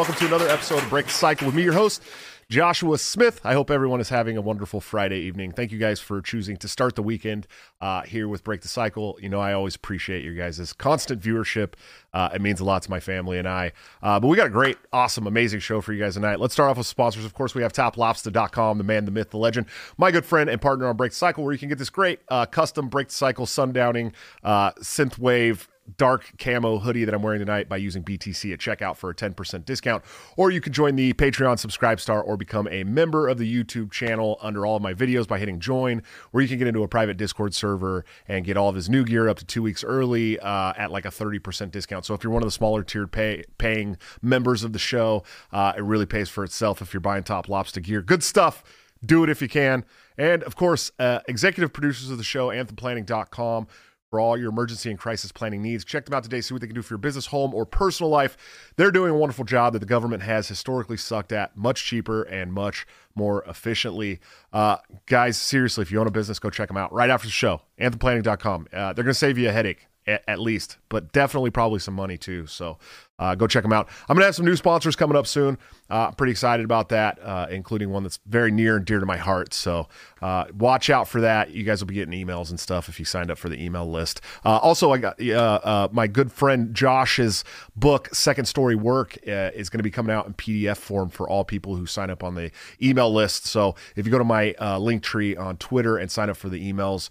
welcome to another episode of Break the Cycle with me, your host, Joshua Smith. I hope everyone is having a wonderful Friday evening. Thank you guys for choosing to start the weekend uh, here with Break the Cycle. You know, I always appreciate your guys' constant viewership. Uh, it means a lot to my family and I. Uh, but we got a great, awesome, amazing show for you guys tonight. Let's start off with sponsors. Of course, we have toplobster.com, the man, the myth, the legend, my good friend and partner on Break the Cycle, where you can get this great uh, custom Break the Cycle sundowning uh, synthwave dark camo hoodie that I'm wearing tonight by using BTC at checkout for a 10% discount. Or you can join the Patreon Subscribe Star or become a member of the YouTube channel under all of my videos by hitting join, where you can get into a private Discord server and get all of his new gear up to two weeks early uh, at like a 30% discount. So if you're one of the smaller tiered pay, paying members of the show, uh, it really pays for itself if you're buying top lobster gear. Good stuff. Do it if you can. And of course, uh, executive producers of the show, anthemplanning.com for all your emergency and crisis planning needs. Check them out today, see what they can do for your business, home, or personal life. They're doing a wonderful job that the government has historically sucked at, much cheaper and much more efficiently. Uh, guys, seriously, if you own a business, go check them out right after the show. Anthemplanning.com. Uh, they're going to save you a headache at, at, least, but definitely probably some money too. So uh, go check them out. I'm going to have some new sponsors coming up soon. Uh, I'm pretty excited about that, uh, including one that's very near and dear to my heart. So uh, watch out for that. You guys will be getting emails and stuff if you signed up for the email list. Uh, also, I got uh, my good friend Josh's book, Second Story Work, is going to be coming out in PDF form for all people who sign up on the email list. So if you go to my link tree on Twitter and sign up for the emails,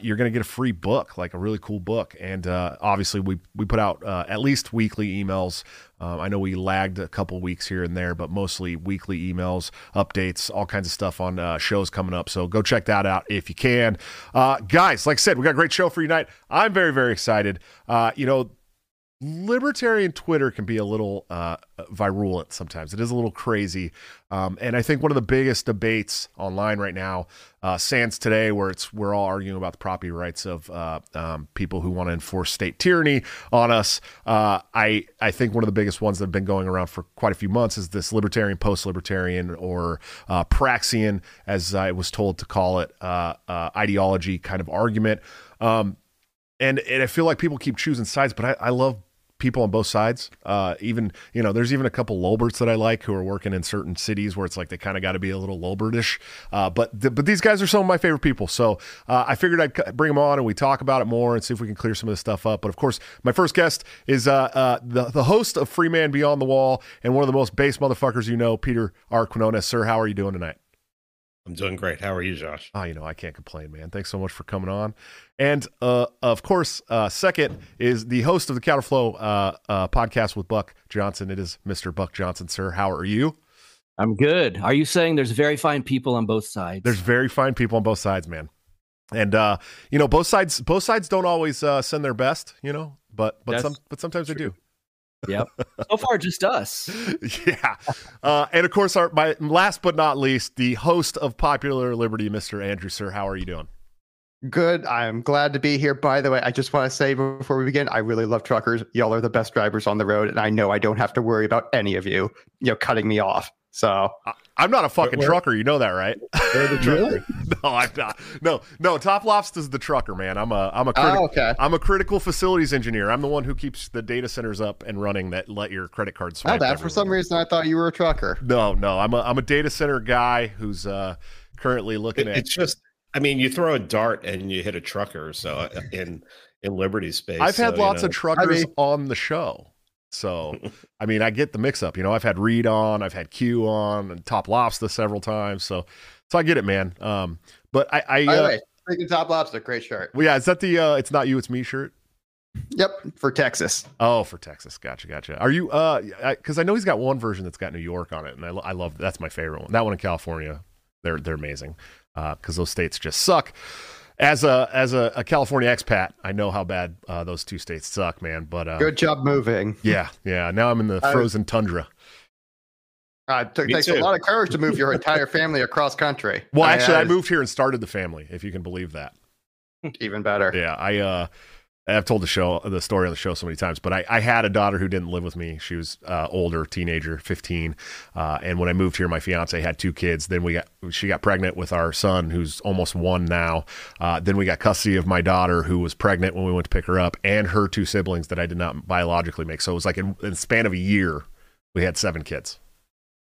you're going to get a free book, like a really cool book. And obviously, we we put out at least weekly emails. Um, I know we lagged a couple weeks here and there, but mostly weekly emails, updates, all kinds of stuff on uh, shows coming up. So go check that out if you can. Uh, guys, like I said, we got a great show for you tonight. I'm very, very excited. Uh, you know, libertarian Twitter can be a little uh, virulent sometimes. It is a little crazy, um, and I think one of the biggest debates online right now, uh, sans today, where it's we're all arguing about the property rights of uh, um, people who want to enforce state tyranny on us. Uh, I I think one of the biggest ones that have been going around for quite a few months is this libertarian, post-libertarian, or uh, Praxian, as I was told to call it, uh, ideology kind of argument. Um, and, and I feel like people keep choosing sides, but I, I love people on both sides. Uh, even you know, there's even a couple Lolberts that I like who are working in certain cities where it's like they kind of got to be a little Lolbertish. Uh, but th- but these guys are some of my favorite people, so uh, I figured I'd bring them on and we talk about it more and see if we can clear some of this stuff up. But of course, my first guest is uh, uh, the the host of Free Man Beyond the Wall and one of the most base motherfuckers you know, Peter R. Quinones. Sir, how are you doing tonight? I'm doing great. How are you, Josh? Oh, you know, I can't complain, man. Thanks so much for coming on. And uh, of course, uh, second is the host of the Counterflow uh, uh, podcast with Buck Johnson. It is Mr. Buck Johnson, sir. How are you? I'm good. Are you saying there's very fine people on both sides? There's very fine people on both sides, man. And uh, you know, both sides both sides don't always uh, send their best, you know, but but some but sometimes true. they do. Yep. So far, just us. yeah. Uh, and of course, our my last but not least, the host of Popular Liberty, Mr. Andrew Sir. How are you doing? Good. I'm glad to be here. By the way, I just want to say before we begin, I really love truckers. Y'all are the best drivers on the road, and I know I don't have to worry about any of you, you know, cutting me off. So I'm not a fucking trucker. You know that, right? the trucker. no, I'm not. No, no. Top Lofts is the trucker, man. I'm a I'm a criti- oh, okay. I'm a critical facilities engineer. I'm the one who keeps the data centers up and running that let your credit card swipe. Oh, that for some reason I thought you were a trucker. No, no. I'm a I'm a data center guy who's uh, currently looking it, at. It's just. I mean, you throw a dart and you hit a trucker. So uh, in in Liberty space, I've had so, lots you know. of truckers I mean, on the show. So, I mean, I get the mix up. You know, I've had Reed on, I've had Q on, and Top Lobster several times. So, so I get it, man. Um, but I, I by the uh, way, freaking Top Lobster, great shirt. Well, yeah, is that the uh, "It's not you, it's me" shirt? Yep, for Texas. Oh, for Texas. Gotcha, gotcha. Are you? Uh, because I, I, know he's got one version that's got New York on it, and I, I love that's my favorite one. That one in California, they're they're amazing. Uh, because those states just suck as a as a, a, California expat, I know how bad uh, those two states suck, man. But uh, good job moving. Yeah, yeah. Now I'm in the frozen tundra. Uh, it takes too. a lot of courage to move your entire family across country. Well, actually, I, I moved here and started the family, if you can believe that. Even better. Yeah, I uh, I've told the show the story on the show so many times, but I, I had a daughter who didn't live with me. She was uh, older, teenager, fifteen, uh, and when I moved here, my fiance had two kids. Then we got she got pregnant with our son, who's almost one now. Uh, then we got custody of my daughter, who was pregnant when we went to pick her up, and her two siblings that I did not biologically make. So it was like in, in the span of a year, we had seven kids.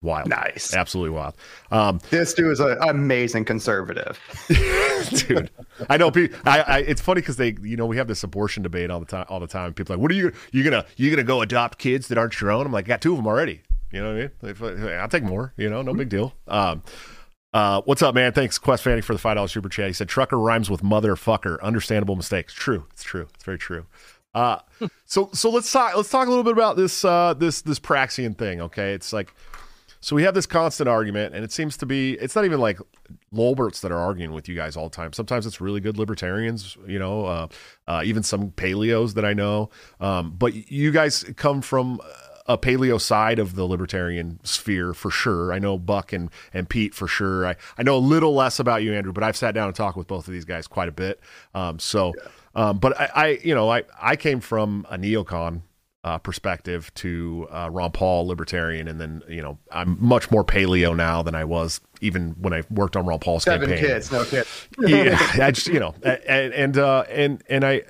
Wild. Nice. Absolutely wild. Um, this dude is an amazing conservative. dude, I know. People, I, I, it's funny because they, you know, we have this abortion debate all the time. All the time, people are like, "What are you? You gonna, you gonna go adopt kids that aren't your own?" I'm like, "I got two of them already." You know what I mean? I'll take more. You know, no big deal. Um, uh, what's up, man? Thanks, Quest Fanny, for the five dollars super chat. He said, "Trucker rhymes with motherfucker." Understandable mistakes. True. It's true. It's very true. Uh, so, so let's talk. Let's talk a little bit about this. Uh, this this Praxian thing. Okay, it's like so we have this constant argument, and it seems to be it's not even like Lolberts that are arguing with you guys all the time. Sometimes it's really good libertarians, you know, uh, uh, even some paleos that I know. Um, but you guys come from a paleo side of the libertarian sphere for sure. I know Buck and, and Pete for sure. I, I know a little less about you, Andrew, but I've sat down and talked with both of these guys quite a bit. Um, so, um, but I, I, you know, I, I came from a neocon uh, perspective to uh, Ron Paul libertarian, and then you know I'm much more paleo now than I was even when I worked on Ron Paul's Seven campaign. kids, no kids. yeah, I just you know, and and uh, and and I,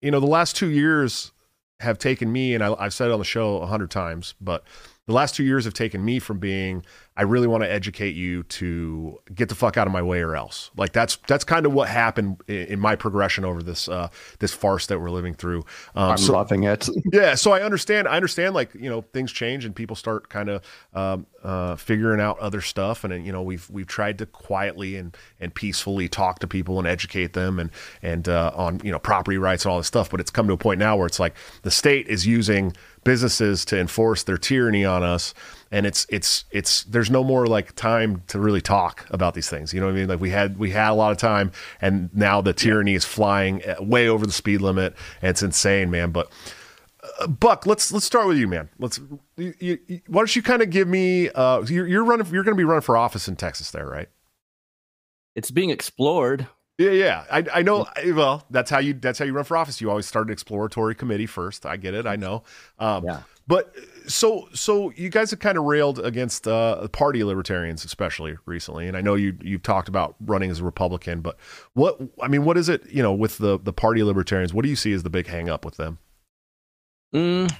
you know, the last two years have taken me, and I, I've said it on the show a hundred times, but the last two years have taken me from being I really want to educate you to get the fuck out of my way or else. Like that's that's kind of what happened in, my progression over this uh, this farce that we're living through. Um, I'm so, loving it. yeah, so I understand. I understand. Like you know, things change and people start kind of um, uh, figuring out other stuff. And you know, we've we've tried to quietly and and peacefully talk to people and educate them and and uh, on you know property rights and all this stuff. But it's come to a point now where it's like the state is using businesses to enforce their tyranny on us. And it's it's it's there's no more like time to really talk about these things. You know what i mean? Like we had we had a lot of time and now the tyranny is flying uh, way over the speed limit and it's insane man. But uh, buck let's let's start with you man. Let's you, you, why don't you kind of give me uh you're, you're running you're going to be running for office in texas there right? It's being explored yeah, yeah. I, I know. Well, that's how you that's how you run for office. You always start an exploratory committee first. I get it. I know. Um, yeah. But so so you guys have kind of railed against uh, party libertarians, especially recently, and I know you you've talked about running as a Republican. But what I mean, what is it? You know, with the the party libertarians, what do you see as the big hang up with them? Mm,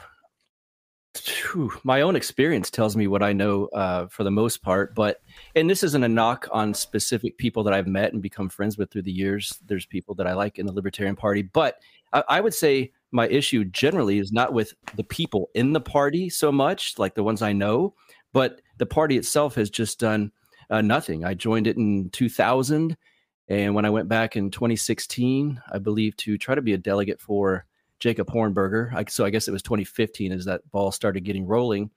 whew, my own experience tells me what I know uh, for the most part. But and this isn't a knock on specific people that I've met and become friends with through the years. There's people that I like in the Libertarian Party, but I, I would say my issue generally is not with the people in the party so much, like the ones I know, but the party itself has just done uh, nothing. I joined it in 2000. And when I went back in 2016, I believe to try to be a delegate for Jacob Hornberger. I, so I guess it was 2015 as that ball started getting rolling.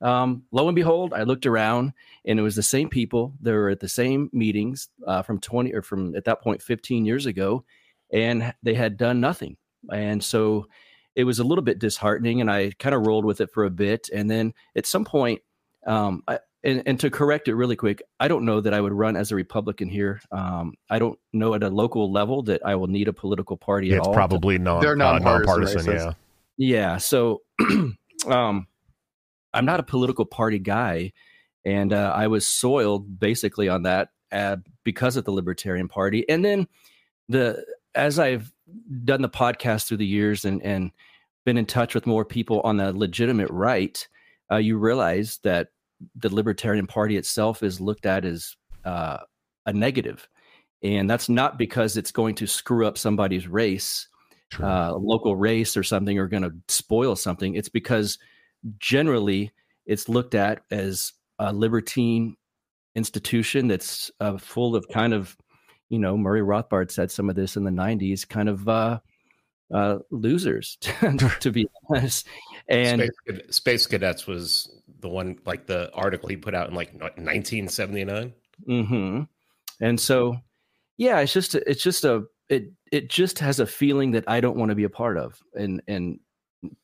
Um, lo and behold, I looked around and it was the same people. They were at the same meetings uh, from 20 or from at that point 15 years ago, and they had done nothing. And so it was a little bit disheartening, and I kind of rolled with it for a bit. And then at some point, um, I, and, and to correct it really quick, I don't know that I would run as a Republican here. Um, I don't know at a local level that I will need a political party yeah, at it's all. Probably non, They're uh, nonpartisan. yeah. Yeah. So, um, I'm not a political party guy, and uh, I was soiled basically on that uh, because of the Libertarian Party. And then the as I've done the podcast through the years and and been in touch with more people on the legitimate right, uh, you realize that the Libertarian Party itself is looked at as uh, a negative, and that's not because it's going to screw up somebody's race, uh, local race or something, or going to spoil something. It's because generally it's looked at as a libertine institution that's uh, full of kind of, you know, Murray Rothbard said some of this in the 90s, kind of uh, uh, losers, to be honest. And Space, Space, Cadets was the one, like the article he put out in like 1979. Mm-hmm. And so, yeah, it's just, it's just a, it, it just has a feeling that I don't want to be a part of, and and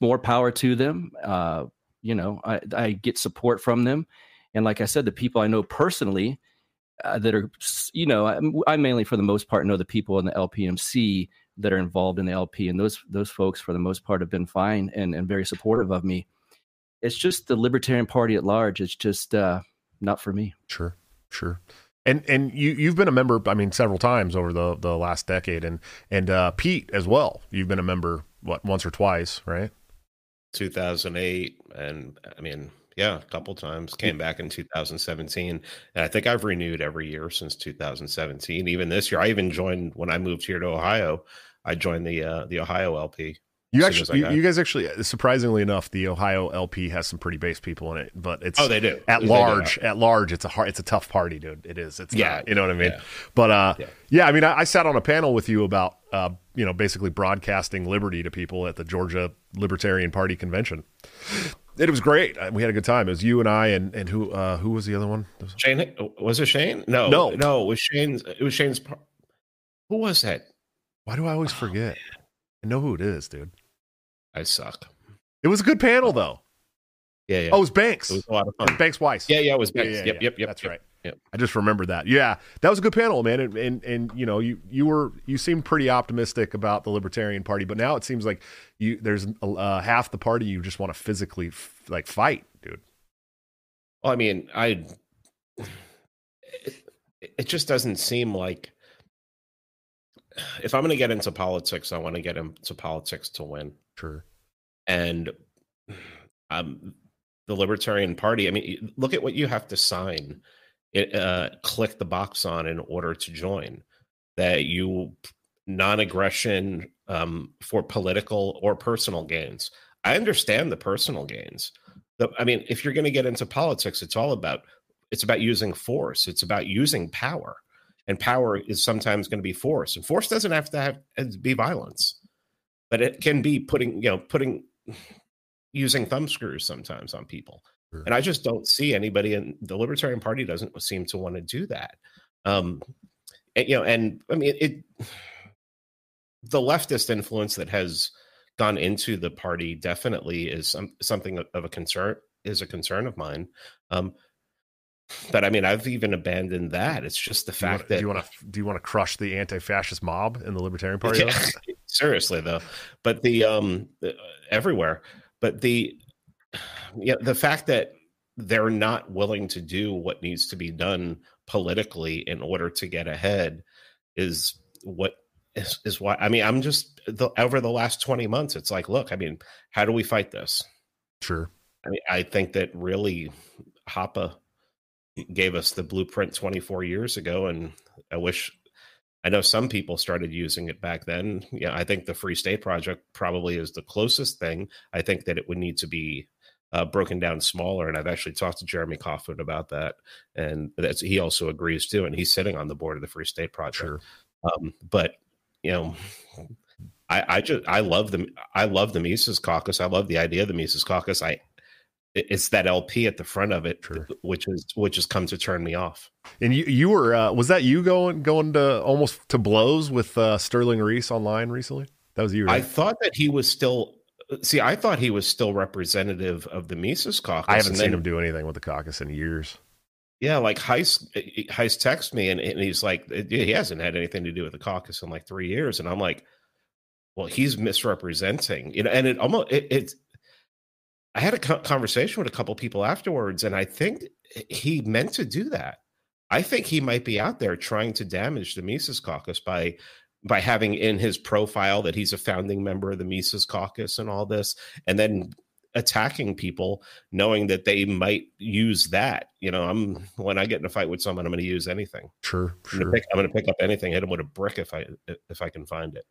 more power to them. Uh, you know, I, I get support from them, and like I said, the people I know personally uh, that are, you know, I, I, mainly for the most part know the people in the LPMC that are involved in the LP, and those those folks for the most part have been fine and and very supportive of me. It's just the Libertarian Party at large. It's just uh, not for me. Sure, sure. And and you you've been a member, I mean, several times over the the last decade, and and uh, Pete as well. You've been a member what once or twice, right? 2008, and I mean, yeah, a couple times. Came back in 2017, and I think I've renewed every year since 2017. Even this year, I even joined when I moved here to Ohio. I joined the uh, the Ohio LP. You as soon as actually, you, you guys actually, surprisingly enough, the Ohio LP has some pretty base people in it, but it's Oh, they do at They do. large. At large, it's a hard, it's a tough party, dude. It is. It's Yeah, not, you know what I mean. yeah. But uh, yeah. Yeah. I mean, I, I sat on a panel with you about uh, you know, basically broadcasting liberty to people at the Georgia Libertarian Party convention. It was great. Uh, We had a good time. It was you and I, and and who uh, who was the other one? Shane was it Shane? No, No. no. It was Shane's. It was Shane's. Who was that? Why do I always forget? I know who it is, dude. I suck. It was a good panel, though. Yeah, yeah. Oh, it was Banks. it was a lot of fun. Banks Weiss. Yeah, yeah. It was Banks. yeah, yep, yeah. yep, yep. That's yep, right. Yep. I just remembered that. Yeah, that was a good panel, man. And, and and you know, you you were you seemed pretty optimistic about the Libertarian Party, but now it seems like you there's uh, half the party you just want to physically f- like fight, dude. Well, I mean, I. It, it just doesn't seem like. If I'm going to get into politics, I want to get into politics to win. Sure. and um, the Libertarian Party. I mean, look at what you have to sign, it, uh, click the box on in order to join. That you non-aggression um, for political or personal gains. I understand the personal gains. The, I mean, if you're going to get into politics, it's all about it's about using force. It's about using power, and power is sometimes going to be force, and force doesn't have to have uh, be violence but it can be putting you know putting using thumb screws sometimes on people Sure. and i just don't see anybody in the libertarian party doesn't seem to want to do that um and, you know and i mean it the leftist influence that has gone into the party definitely is some, something of a concern is a concern of mine um but i mean i've even abandoned that. It's just the fact that do you want to do you want to crush the anti-fascist mob in the Libertarian Party? Yeah, seriously though. But the um uh, everywhere. But the yeah the fact that they're not willing to do what needs to be done politically in order to get ahead is what is, is why i mean i'm just the, over the last 20 months it's like look i mean how do we fight this? Sure. i mean i think that really Hoppe gave us the blueprint 24 years ago and i wish I know some people started using it back then. Yeah, I think the Free State Project probably is the closest thing. I think that it would need to be uh, broken down smaller, and I've actually talked to Jeremy Kauffman about that, and that's he also agrees too. And he's sitting on the board of the Free State Project. Sure. Um, but you know, I, I just I love the I love the Mises Caucus. I love the idea of the Mises Caucus. I it's that LP at the front of it, Sure. which is which has come to turn me off. And you you were uh, was that you going going to almost to blows with uh, Sterling Reese online recently? That was you. I thought that he was still. See, I thought he was still representative of the Mises Caucus. I, haven't seen then- him do anything with the caucus in years. Yeah, like Heise, Heise texts me and, and he's like, he hasn't had anything to do with the caucus in like three years, and I'm like, well, he's misrepresenting, you know. And it almost it. it I had a conversation with a couple people afterwards, and I think he meant to do that. I think he might be out there trying to damage the Mises Caucus by by having in his profile that he's a founding member of the Mises Caucus and all this, and then attacking people knowing that they might use that. You know, I'm when I get in a fight with someone, I'm going to use anything. Sure, I'm going sure. to pick, I'm going to pick up anything, hit him with a brick if I if I can find it.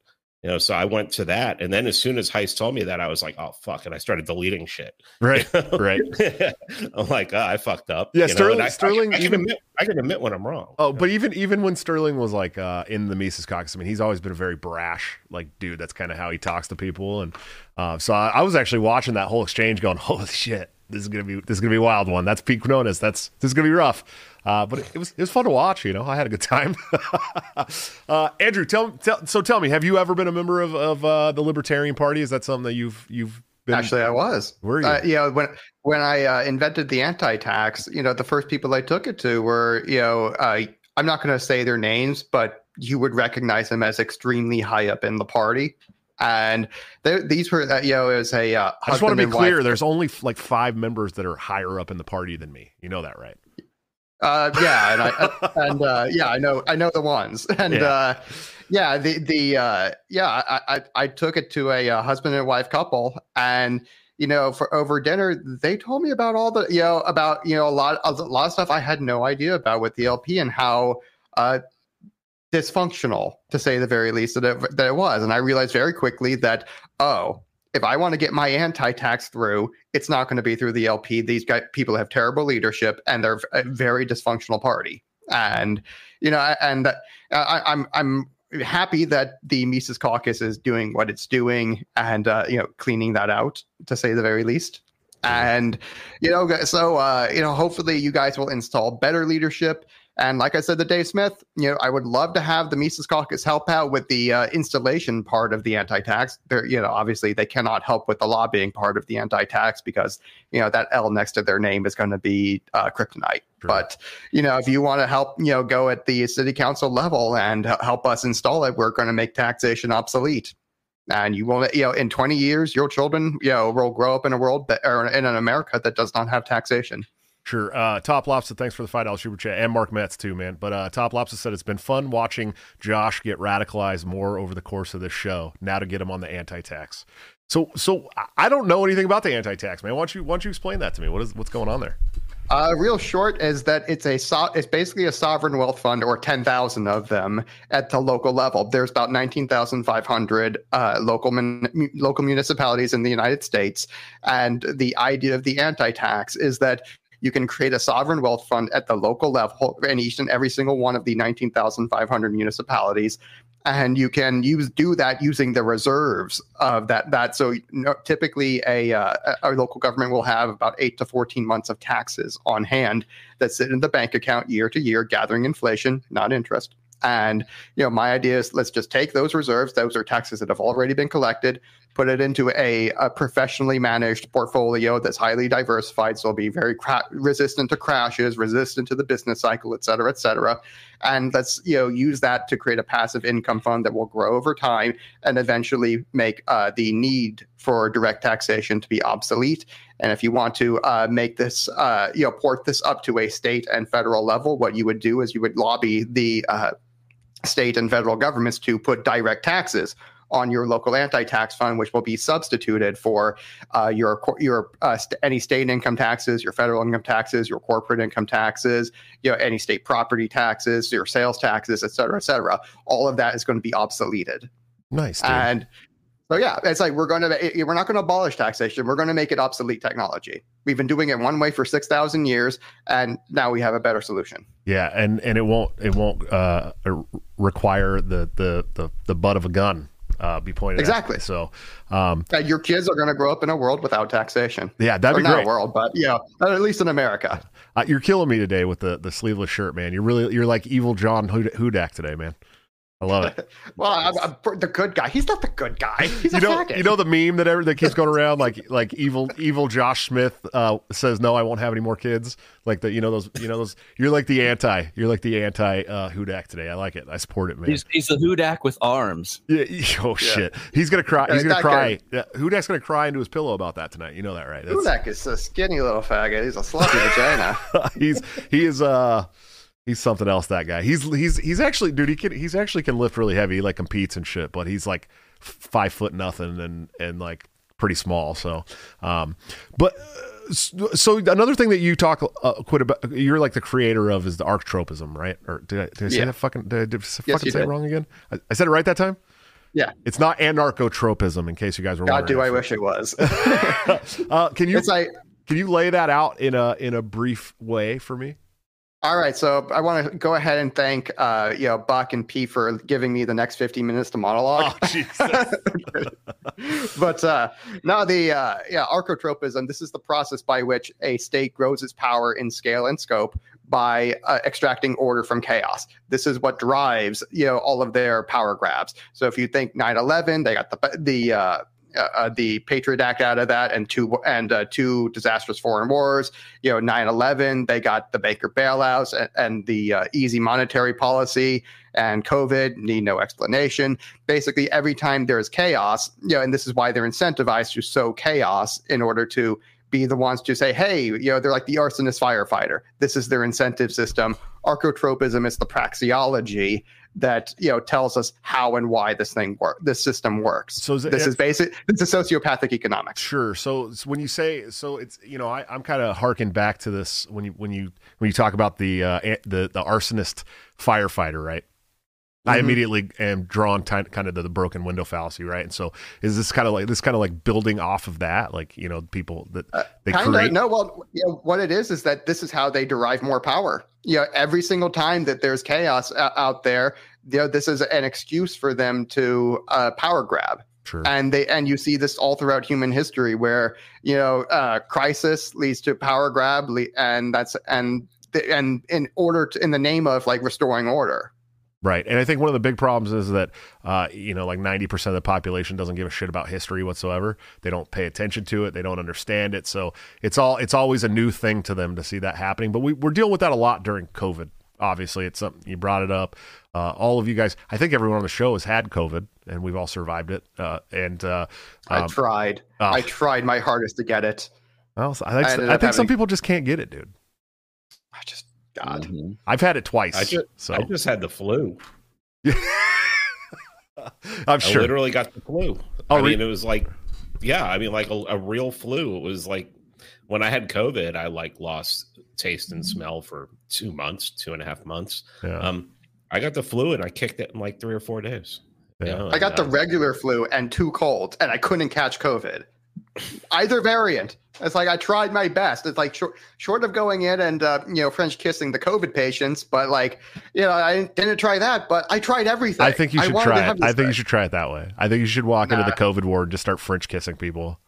You know, so I went to that, and then as soon as Heise told me that, I was like, "Oh fuck!" and I started deleting shit. Right, right. I'm like, oh, I fucked up. Yeah, you Sterling- I, Sterling I, I, can even- admit, I can admit when I'm wrong. Oh, but even even when Sterling was like uh, in the Mises caucus, I mean, he's always been a very brash like dude. That's kind of how he talks to people, and uh, so I, I was actually watching that whole exchange, going, "Holy shit, this is gonna be this is gonna be a wild one." That's Pete Quinones. That's this is gonna be rough, uh, but it, it was it was fun to watch. You know, I had a good time. uh, Andrew, tell, tell so tell me, have you ever been a member of of uh, the Libertarian Party? Is that something that you've you've been? Actually, I was. Were you? Uh, you know, when when I uh, invented the anti-tax, you know, the first people I took it to were, you know, uh, I'm not going to say their names, but you would recognize them as extremely high up in the party. And they, these were, uh, you know, it was a. Uh, I just want to be clear. wife- There's only f- like five members that are higher up in the party than me. You know that, right? Uh, yeah, and I and uh, yeah, I know, I know the ones, and Yeah. uh, yeah, the the uh, yeah, I, I I took it to a, uh husband and wife couple, and you know, for over dinner, they told me about all the you know about you know a lot a lot of stuff I had no idea about with the LP and how uh, dysfunctional, to say the very least, that it, that it was, and I realized very quickly that oh. If I want to get my anti-tax through, it's not going to be through the LP. These guys, people have terrible leadership, and they're a very dysfunctional party. And you know, and uh, I, I'm I'm happy that the Mises Caucus is doing what it's doing, and uh, you know, cleaning that out to say the very least. And you know, so uh, you know, hopefully you guys will install better leadership. And like I said to Dave Smith, you know, I would love to have the Mises Caucus help out with the uh, installation part of the anti-tax. They're, you know, obviously they cannot help with the lobbying part of the anti-tax because you know that L next to their name is going to be uh, kryptonite. Sure. But you know, if you want to help, you know, go at the city council level and help us install it, we're going to make taxation obsolete. And you will, you know, in 20 years, your children, you know, will grow up in a world that, or in an America that does not have taxation. Sure. Uh, Top Lobster, thanks for the five dollars super chat, and Mark Metz too, man. But uh, Top Lobster said it's been fun watching Josh get radicalized more over the course of this show. Now to get him on the anti-tax. So, so I- don't know anything about the anti-tax, man. Why don't you why don't you explain that to me? What is what's going on there? Uh, real short is that it's a so- it's basically a sovereign wealth fund or 10,000 of them at the local level. There's about 19,500 uh, local local municipalities in the United States, and the idea of the anti-tax is that you can create a sovereign wealth fund at the local level in each and every single one of the 19,500 municipalities. And you can use do that using the reserves of that. That so typically a uh, a local government will have about eight to fourteen months of taxes on hand that sit in the bank account year to year, gathering inflation, not interest. And you know, my idea is let's just take those reserves; those are taxes that have already been collected, put it into a, a professionally managed portfolio that's highly diversified, so it'll be very cra- resistant to crashes, resistant to the business cycle, et cetera, et cetera. And let's you know use that to create a passive income fund that will grow over time and eventually make uh, the need for direct taxation to be obsolete. And if you want to uh, make this, uh, you know, port this up to a state and federal level, what you would do is you would lobby the uh, state and federal governments to put direct taxes on your local anti-tax fund, which will be substituted for uh, your your uh, st- any state income taxes, your federal income taxes, your corporate income taxes, you know, any state property taxes, your sales taxes, et cetera, et cetera. All of that is going to be obsoleted. Nice, dude. And so yeah, it's like we're going to we're not going to abolish taxation. We're going to make it obsolete technology. We've been doing it one way for six thousand years, and now we have a better solution. yeah, and and it won't it won't uh, require the the the the butt of a gun uh, be pointed at Exactly. me. So, um, Uh, your kids are going to grow up in a world without taxation. yeah, that'd or be not great. a world, but yeah, at least in America. Uh, you're killing me today with the the sleeveless shirt, man. You're really you're like evil John Hud- Hudak today, man. I love it. Well, I'm, I'm the good guy. He's not the good guy. He's you a know, faggot. you know the meme that ever that keeps going around, like like evil evil Josh Smith uh, says, "No, I won't have any more kids." Like the you know those you know those. You're like the anti. You're like the anti uh, Hudak today. I like it. I support it, man. He's, he's a Hudak with arms. yeah, oh shit, he's gonna cry. Yeah, He's gonna that cry. Yeah, Hudak's gonna cry into his pillow about that tonight. You know that, right? That's- Hudak is a skinny little faggot. He's a sloppy vagina. he's he is uh he's something else that guy. He's he's he's actually dude he can he's actually can lift really heavy. He like competes and shit but he's like five foot nothing and and like pretty small so um but uh, so another thing that you talk uh, quite about you're like the creator of is the archotropism right? Or did i, did I say Yeah. that fucking did i, did I Yes, fucking you say it wrong again? I, I said it right that time? Yeah. it's not anarchotropism in case you guys were God, wondering do I wish it was. uh, can you like can you lay that out in a in a brief way for me All right, so I want to go ahead and thank uh, you know Buck and P for giving me the next 15 minutes to monologue. oh jesus but uh, no, the uh, yeah archotropism. This is the process by which a state grows its power in scale and scope by uh, extracting order from chaos. This is what drives you know all of their power grabs. So if you think 9/11, they got the the uh, uh, the Patriot Act out of that, and two and uh, two disastrous foreign wars. You know, 9/11. They got the Baker bailouts and, and the uh, easy monetary policy, and COVID need no explanation. Basically, every time there's chaos, you know, and this is why they're incentivized to sow chaos in order to be the ones to say, hey, you know, they're like the arsonist firefighter. This is their incentive system. Archotropism is the praxeology that you know tells us how and why this thing work this system works. So is it, this is basic. This is sociopathic economics. Sure. So, when you say so, it's you know I, am kind of harking back to this when you when you when you talk about the uh, the the arsonist firefighter, right? I mm-hmm. immediately am drawn to kind of to the broken window fallacy, right? And so, is this kind of like this kind of like building off of that, like you know, people that uh, they uh, create? No, well, you know, what it is is that this is how they derive more power. You know, every single time that there's chaos out there, you know, this is an excuse for them to uh, power grab. Sure. And they and you see this all throughout human history, where you know, uh, crisis leads to power grab, and that's and and in order to, in the name of like restoring order. Right. And I think one of the big problems is that, uh, you know, like 90% of the population doesn't give a shit about history whatsoever. They don't pay attention to it. They don't understand it. So it's all, it's always a new thing to them to see that happening. But we, we're dealing with that a lot during COVID. Obviously, it's something you brought it up. Uh, all of you guys, I think everyone on the show has had COVID and we've all survived it. Uh, and uh, um, I tried. Oh. I tried my hardest to get it. Well, I, I, I think having... some people just can't get it, dude. I just God, mm-hmm. I've had it twice. I just, so. I just had the flu. I'm sure. I literally got the flu. Oh, I mean, it was like, yeah, I mean, like a, a, real flu. It was like when I had COVID, I like lost taste and smell for two months, two and a half months. Yeah. Um, I got the flu and I kicked it in like three or four days. Yeah. You know, I got the regular flu and two colds, and I couldn't catch COVID either variant. It's like I tried my best. It's like short, short of going in and uh, you know French kissing the COVID patients, but like you know I didn't try that, but I tried everything. I think you should try it. I think you should try it that way. I think you should walk nah. into the COVID ward and just start French kissing people.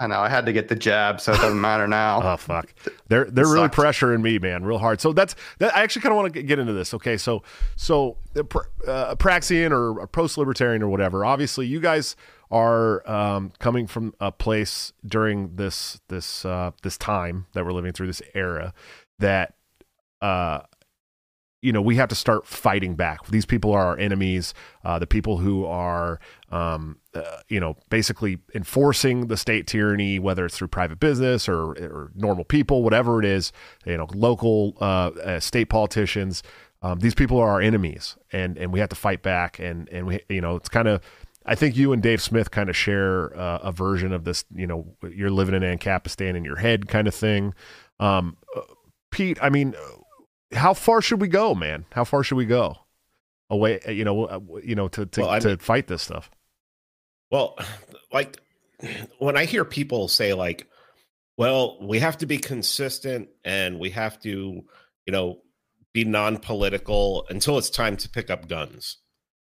I know. I had to get the jab, so it doesn't matter now. oh fuck! They're they're really pressuring me, man, real hard. So that's that. I actually kind of want to get into this. Okay, so so uh, Praxian or a post libertarian or whatever. Obviously, you guys are um, coming from a place during this this uh, this time that we're living through this era that uh, you know we have to start fighting back. These people are our enemies. Uh, the people who are um, uh, you know basically enforcing the state tyranny, whether it's through private business or, or normal people, whatever it is. You know, local uh, uh, state politicians. Um, these people are our enemies, and and we have to fight back. And and we you know it's kind of I think you and Dave Smith kind of share uh, a version of this, you know, you're living in Ancapistan in your head kind of thing. Um, uh, Pete, I mean, how far should we go, man? How far should we go away, uh, you know, uh, you know, to, to, well, to fight this stuff? Well, like when I hear people say like, well, we have to be consistent and we have to, you know, be non-political until it's time to pick up guns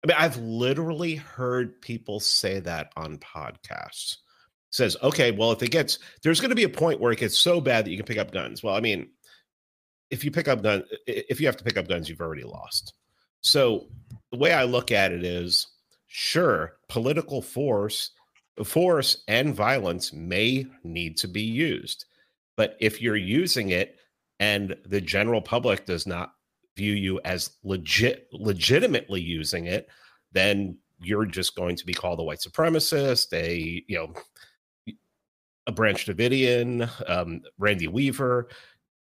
I mean, I've literally heard people say that on podcasts. Says, okay, well, if it gets, there's going to be a point where it gets so bad that you can pick up guns. Well, I mean, if you pick up guns, if you have to pick up guns, you've already lost. So the way I look at it is, sure, political force, force and violence may need to be used, but if you're using it and the general public does not view you as legit legitimately using it, then you're just going to be called a white supremacist, a you know a Branch Davidian, um, Randy Weaver,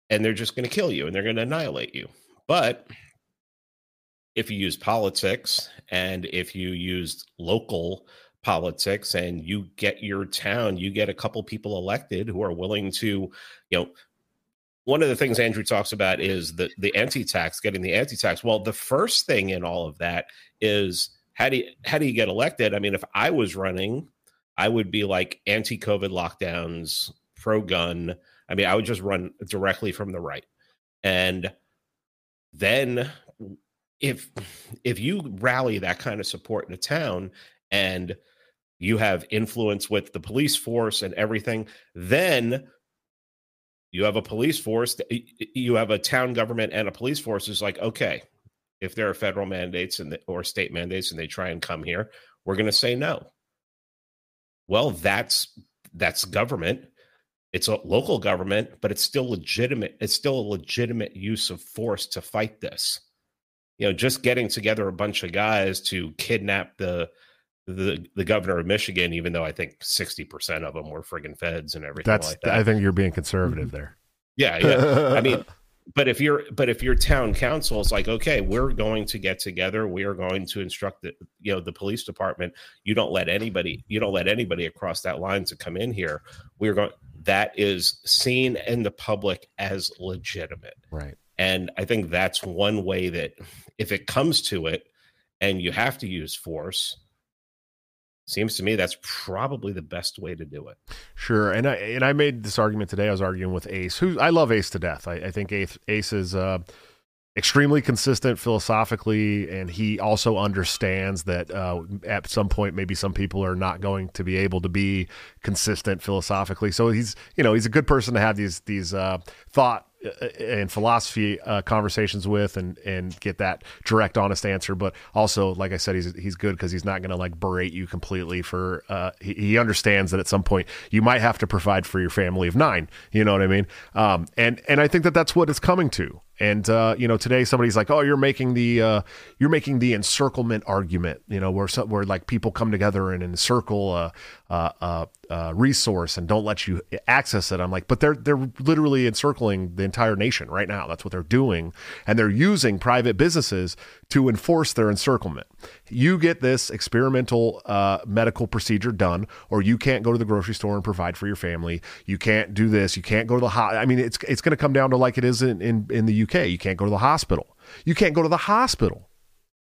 and they're just going to kill you and they're going to annihilate you. But if you use politics and if you use local politics and you get your town, you get a couple people elected who are willing to, you know, one of the things Andrew talks about is the the anti-tax, getting the anti-tax. Well, the first thing in all of that is how do you how do you get elected? I mean, if I was running, I would be like anti-COVID lockdowns, pro-gun. I mean, I would just run directly from the right. And then if if you rally that kind of support in a town and you have influence with the police force and everything, then you have a police force, you have a town government and a police force is like, okay, if there are federal mandates and or state mandates and they try and come here, we're going to say no. Well, that's that's government. It's a local government, but it's still legitimate. It's still a legitimate use of force to fight this. You know, just getting together a bunch of guys to kidnap the the the governor of Michigan, even though I think sixty percent of them were friggin' feds and everything That's like that. I think you're being conservative Mm-hmm. there. yeah, yeah. I mean, but if you're but if your town council is like, okay, we're going to get together, we are going to instruct the you know the police department. You don't let anybody you don't let anybody across that line to come in here. We're going that is seen in the public as legitimate. right. And I think that's one way that if it comes to it and you have to use force, seems to me that's probably the best way to do it. Sure, and I and I made this argument today. I was arguing with Ace, who I love Ace to death. I, I think Ace, Ace is uh, extremely consistent philosophically, and he also understands that uh, at some point maybe some people are not going to be able to be consistent philosophically. So he's you know he's a good person to have these these uh, thought and philosophy uh, conversations with and and get that direct honest answer. But also like i said he's he's good because he's not going to like berate you completely for uh he, he understands that at some point you might have to provide for your family of nine. You know what i mean? Um and and i think that that's what it's coming to and uh, you know, today somebody's like, "Oh, you're making the uh, you're making the encirclement argument." You know, where where like people come together and encircle a, a, a, a resource and don't let you access it. I'm like, but they're they're literally encircling the entire nation right now. That's what they're doing, and they're using private businesses to enforce their encirclement. You get this experimental uh, medical procedure done, or you can't go to the grocery store and provide for your family. You can't do this. You can't go to the hot. I mean, it's it's going to come down to like it is in, in in the UK. You can't go to the hospital. You can't go to the hospital.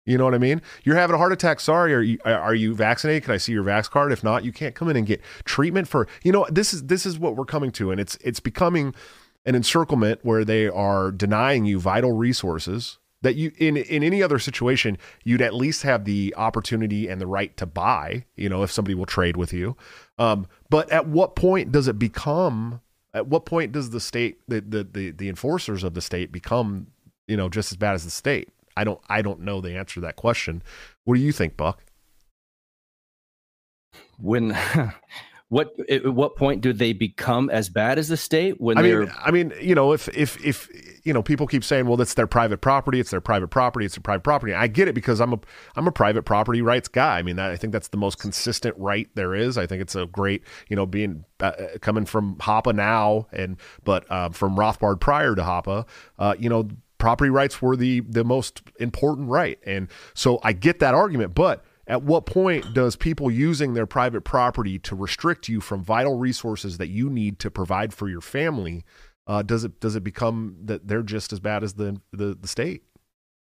You know what I mean? You're having a heart attack. Sorry, are you are you vaccinated? Can I see your vax card? If not, you can't come in and get treatment for. You know, this is this is what we're coming to, and it's it's becoming an encirclement where they are denying you vital resources that you in in any other situation you'd at least have the opportunity and the right to buy. You know, if somebody will trade with you. Um, but at what point does it become? At what point does the state, the the the, the enforcers of the state, become you know just as bad as the state? I don't I don't know the answer to that question. What do you think, Buck? When what at what point do they become as bad as the state when I mean, I mean, you know, if if if you know, people keep saying, "Well, that's their private property. It's their private property. It's their private property." I get it because I'm a I'm a private property rights guy. I mean, I think that's the most consistent right there is. I think it's a great, you know, being uh, coming from Hoppe now and but uh, from Rothbard prior to Hoppe, uh, you know, property rights were the the most important right, and so I get that argument, but at what point does people using their private property to restrict you from vital resources that you need to provide for your family uh, does it does it become that they're just as bad as the the, the state?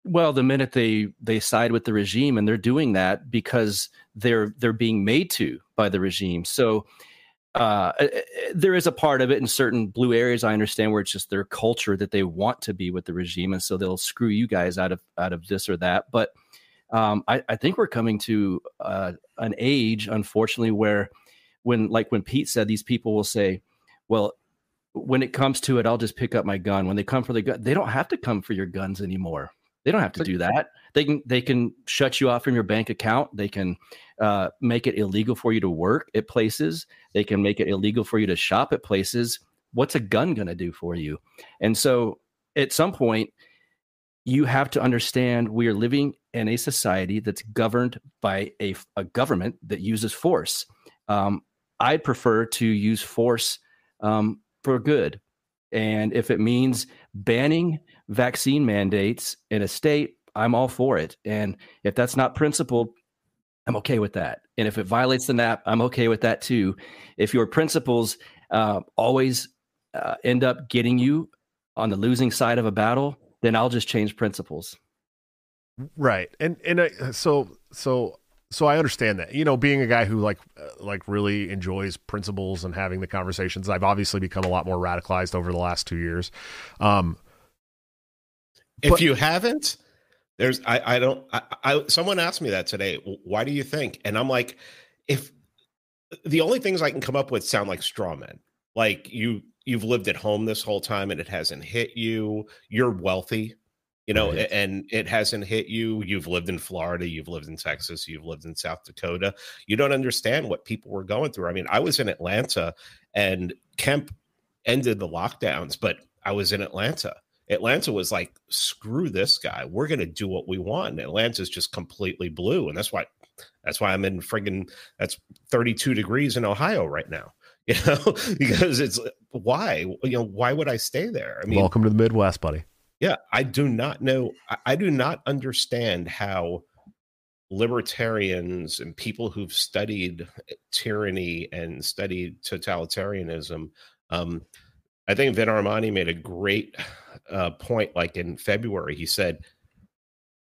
Well the minute they they side with the regime and they're doing that because they're they're being made to by the regime. So uh, there is a part of it in certain blue areas i understand where it's just their culture that they want to be with the regime and so they'll screw you guys out of out of this or that. But um, I, I, think we're coming to uh, an age, unfortunately, where when, like when Pete said, these people will say, "Well, when it comes to it, I'll just pick up my gun." When they come for the gun, they don't have to come for your guns anymore. They don't have to do that. They can they can shut you off from your bank account. They can uh, make it illegal for you to work at places. They can make it illegal for you to shop at places. What's a gun going to do for you? And so, at some point, you have to understand we are living in a society that's governed by a, a government that uses force. Um, I prefer to use force um, for good. And if it means banning vaccine mandates in a state, I'm all for it. And if that's not principled, I'm okay with that. And if it violates the NAP, I'm okay with that too. If your principles uh, always uh, end up getting you on the losing side of a battle, then I'll just change principles. Right. And and I, so so so I understand that. You know, being a guy who like uh, like really enjoys principles and having the conversations, I've obviously become a lot more radicalized over the last 2 years. Um if but, you haven't, there's I I don't I, I someone asked me that today. Why do you think? And I'm like if the only things I can come up with sound like straw men. Like you you've lived at home this whole time and it hasn't hit you. You're wealthy you know, Right. and it hasn't hit you. You've lived in Florida, you've lived in Texas, you've lived in South Dakota. You don't understand what people were going through. I mean, I was in Atlanta and Kemp ended the lockdowns, but I was in Atlanta. Atlanta was like, screw this guy. We're going to do what we want. And Atlanta's just completely blue. And that's why, that's why I'm in friggin' that's 32 degrees in Ohio right now, you know, because it's why, you know, why would I stay there? I mean, Welcome to the Midwest, buddy. Yeah, I do not know. I- do not understand how libertarians and people who've studied tyranny and studied totalitarianism. Um, I think Vin Armani made a great uh, point. Like in February, he said,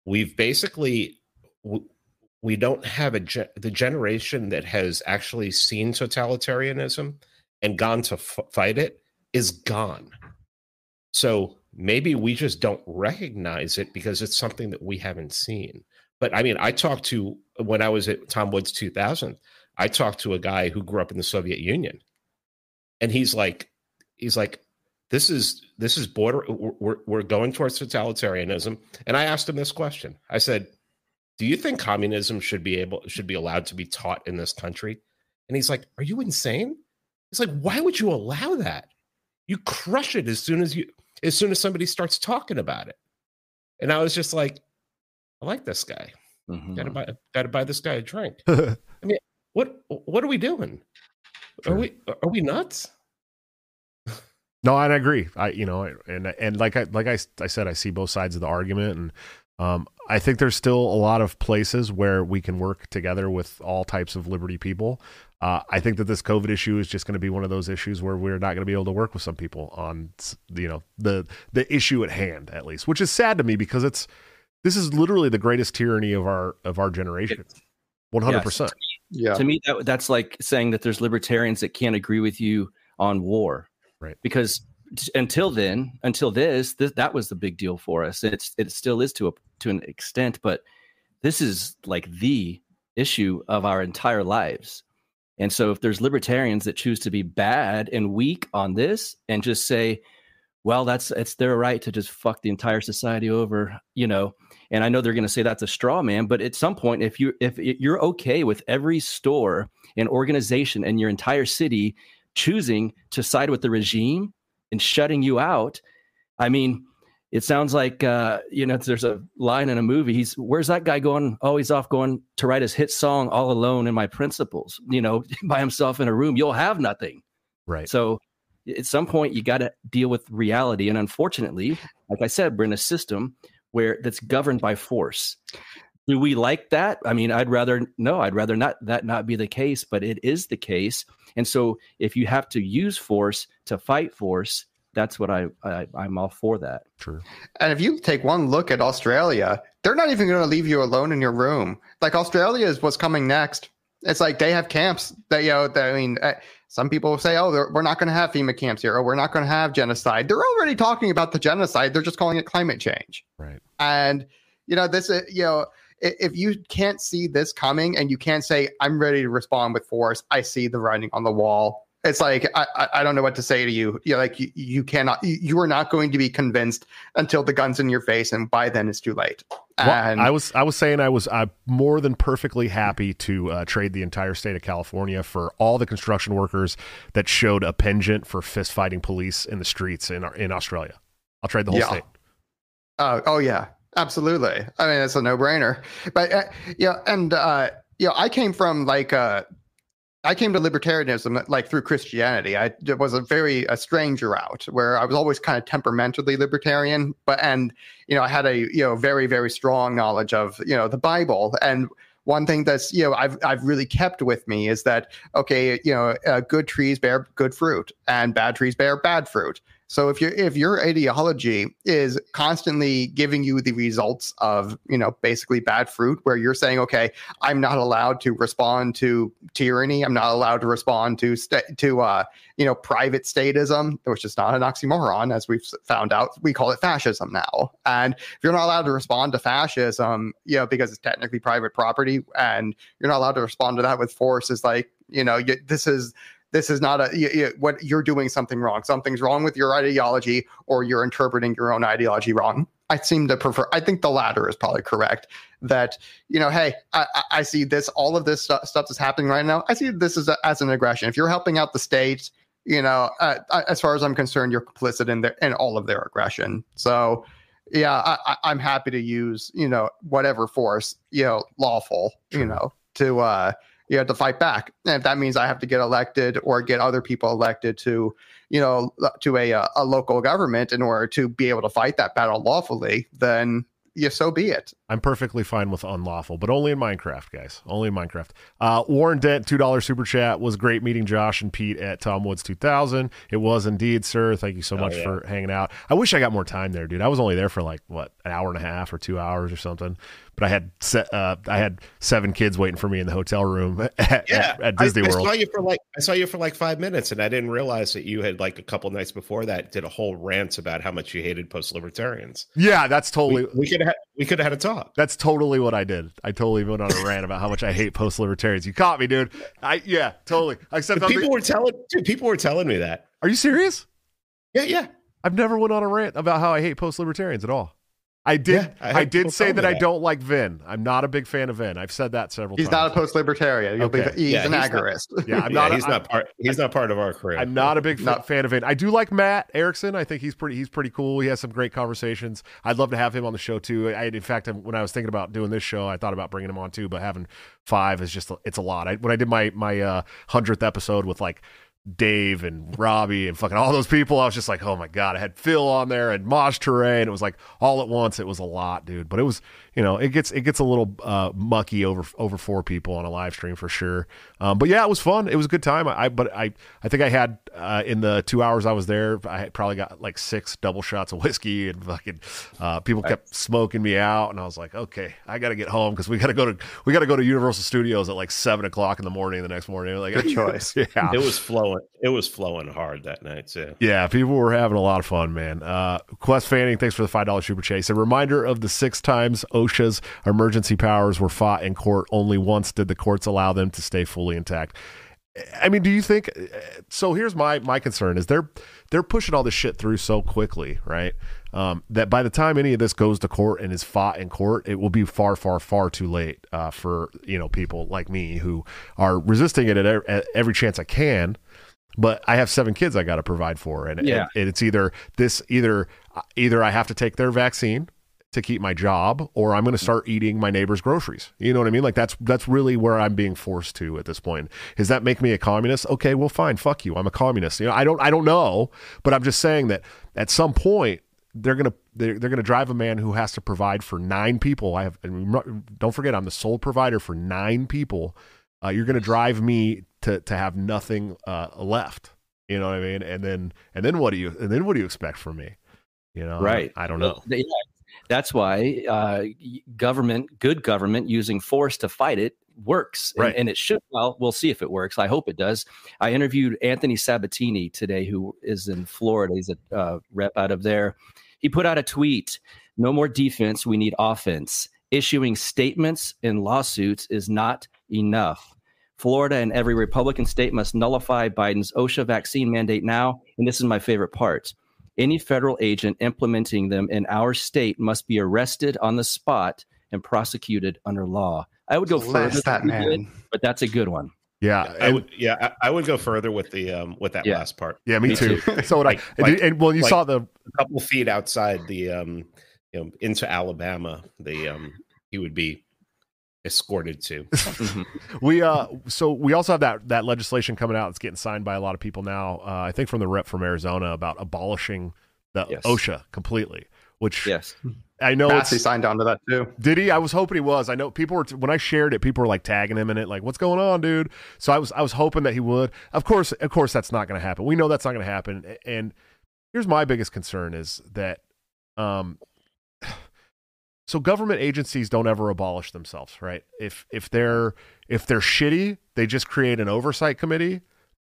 "We've basically w- we don't have a ge- the generation that has actually seen totalitarianism and gone to f- fight it is gone." So maybe we just don't recognize it because it's something that we haven't seen. But I mean, I talked to when I was at Tom Woods 2000, I talked to a guy who grew up in the Soviet Union. And he's like, he's like, this is this is border we're, we're going towards totalitarianism. And I asked him this question. I said, do you think communism should be able should be allowed to be taught in this country? And he's like, are you insane? He's like, why would you allow that? You crush it as soon as you as soon as somebody starts talking about it. And I was just like, I like this guy. Mhm. Gotta buy gotta buy this guy a drink. I mean, what what are we doing? Sure. Are we are we nuts? No, and I agree. I you know, and and like I like I, I said, I see both sides of the argument, and um, I think there's still a lot of places where we can work together with all types of liberty people. Uh, I think that this COVID issue is just going to be one of those issues where we're not going to be able to work with some people on you know the the issue at hand, at least, which is sad to me because it's this is literally the greatest tyranny of our of our generation. One hundred percent. Yeah. To me, that that's like saying that there's libertarians that can't agree with you on war, Right. Because t- until then, until this, this that was the big deal for us. It's it still is to a to an extent, but this is like the issue of our entire lives. And so, if there's libertarians that choose to be bad and weak on this, and just say, "Well, that's it's their right to just fuck the entire society over," you know, and I know they're going to say that's a straw man, but at some point, if you if you're okay with every store and organization in your entire city choosing to side with the regime and shutting you out, I mean, it sounds like uh, you know there's a line in a movie. He's where's that guy going? Oh, he's off going to write his hit song "All Alone in My Principles." You know, by himself in a room, you'll have nothing. Right. So at some point you got to deal with reality and unfortunately like i said we're in a system where that's governed by force do we like that i mean i'd rather no i'd rather not that not be the case but it is the case and so if you have to use force to fight force that's what i, I i'm all for that True. And if you take one look at Australia, they're not even going to leave you alone in your room. Like Australia is what's coming next. It's like they have camps that you know. That, I mean, uh, some people say, "Oh, we're not going to have FEMA camps here, or we're not going to have genocide." They're already talking about the genocide. They're just calling it climate change. Right. And you know, this, uh, you know, i- if you can't see this coming and you can't say, "I'm ready to respond with force," I see the writing on the wall. It's like I, I, I don't know what to say to you. You like you, you cannot, you, you are not going to be convinced until the gun's in your face, and by then it's too late. Well, I was I was saying I was uh, more than perfectly happy to uh, trade the entire state of California for all the construction workers that showed a penchant for fist fighting police in the streets in in Australia. I'll trade the whole Yeah. state. Oh, oh yeah, absolutely. I mean, it's a no-brainer. But uh, yeah, and uh, you I came from like uh, I came to libertarianism like through Christianity. I it was a very a strange route where I was always kind of temperamentally libertarian, but and you know, I had a you know very very strong knowledge of you know the Bible and. One thing that's you know I've I've really kept with me is that okay you know uh, good trees bear good fruit and bad trees bear bad fruit so if your if your ideology is constantly giving you the results of you know basically bad fruit, where you're saying, okay, I'm not allowed to respond to tyranny, I'm not allowed to respond to sta to uh, you know private statism, which is not an oxymoron, as we've found out. We call it fascism now, and if you're not allowed to respond to fascism, you know because it's technically private property, and you're not allowed to respond to that with force, is like you know you, this is this is not a you, you, what you're doing something wrong something's wrong with your ideology or you're interpreting your own ideology wrong I seem to prefer. I think the latter is probably correct. That you know, hey, I, I see this. All of this stuff, stuff that's happening right now. I see this as a, as an aggression. If you're helping out the state, you know, uh, as far as I'm concerned, you're complicit in their in all of their aggression. So, yeah, I, I'm happy to use you know whatever force you know lawful you know to uh you have to fight back. And if that means I have to get elected or get other people elected to you know, to a uh, a local government in order to be able to fight that battle lawfully, then yeah, so be it. I'm perfectly fine with unlawful, but only in Minecraft, guys. Only in Minecraft. Uh, Warren Dent, two dollar super chat was great meeting Josh and Pete at Tom Woods 2000. It was indeed, sir. Thank you so oh, much yeah. for hanging out. I wish I got more time there, dude. I was only there for like what an hour and a half or two hours or something but I had se- uh, I had seven kids waiting for me in the hotel room at, yeah, at, at Disney I, World. I saw you for like I saw you for like five minutes, and I didn't realize that you had like a couple nights before that did a whole rant about how much you hated post libertarians. Yeah, that's totally. We could have we could have had a talk. That's totally what I did. I totally went on a rant about how much I hate post libertarians. You caught me, dude. I yeah, totally. Except people the, were telling dude, people were telling me that. Are you serious? Yeah, yeah. I've never went on a rant about how I hate post libertarians at all. I did. Yeah, I, I did say that, that, I don't like Vin. I'm not a big fan of Vin. I've said that several he's times. He's not a post-libertarian. Okay. Be, he's yeah, an he's agorist. Not, yeah, I'm not. he's not part. He's not part of our crew. I'm not a big not, fan of Vin. I do like Matt Erickson. I think he's pretty. He's pretty cool. He has some great conversations. I'd love to have him on the show too. I, in fact, when I was thinking about doing this show, I thought about bringing him on too. But having five is just it's a lot. I, when I did my my uh, hundredth episode with like Dave and Robbie and fucking all those people. I was just like, oh my god! I had Phil on there and Toure, and it was like all at once. It was a lot, dude. But it was, you know, it gets it gets a little uh, mucky over over four people on a live stream for sure. Um, but yeah, it was fun. It was a good time. I but I I think I had uh, in the two hours I was there, I probably got like six double shots of whiskey and fucking uh, people kept smoking me out, and I was like, okay, I got to get home because we got to go to we got to go to Universal Studios at like seven o'clock in the morning the next morning. Like, good choice. yeah, it was flowing flowing. It was flowing hard that night too. Yeah, people were having a lot of fun, man. Uh, Quest Fanning, thanks for the five dollar super chase. A reminder of the six times OSHA's emergency powers were fought in court. Only once did the courts allow them to stay fully intact. I mean, do you think? So here's my my concern: is they're they're pushing all this shit through so quickly, right? Um, that by the time any of this goes to court and is fought in court, it will be far, far, far too late uh, for you know people like me who are resisting it at every chance I can but I have seven kids I got to provide for, and, yeah. and, it's either this either either I have to take their vaccine to keep my job, or I'm going to start eating my neighbor's groceries. You know what I mean? Like that's that's really where I'm being forced to at this point. Does that make me a communist? Okay, well, fine, fuck you. I'm a communist. You know, I don't I don't know, but I'm just saying that at some point they're gonna they're, they're gonna drive a man who has to provide for nine people. I have don't forget I'm the sole provider for nine people. Uh, you're gonna drive me to to have nothing uh, left. You know what I mean? And then and then what do you and then what do you expect from me? You know, right? I, I don't know. Yeah, that's why uh, government, good government, using force to fight it works, right. and, and, it should. Well, we'll see if it works. I hope it does. I interviewed Anthony Sabatini today, who is in Florida. He's a uh, rep out of there. He put out a tweet: "No more defense. We need offense. Issuing statements and lawsuits is not enough." Florida and every Republican state must nullify Biden's OSHA vaccine mandate now. And this is my favorite part. Any federal agent implementing them in our state must be arrested on the spot and prosecuted under law. I would go further, that man. Did, but that's a good one. Yeah, I would. Yeah, I, I, would go further with the um with that yeah. last part. Yeah, me, me too. too. so like, I, like, and, well, you like saw the a couple feet outside the um you know into Alabama, the um he would be escorted to. Mm-hmm. we uh so we also have that that legislation coming out that's getting signed by a lot of people now. Uh, I think from the rep from Arizona about abolishing the yes. OSHA completely. Which yes, I know Massey signed on to that too. Did he? I was hoping he was. I know people were when I shared it, people were like tagging him in it, like, "What's going on, dude?" So I was I was hoping that he would. Of course, of course, that's not going to happen. We know that's not going to happen. And here's my biggest concern is that um so government agencies don't ever abolish themselves, right? If if they're if they're shitty, they just create an oversight committee,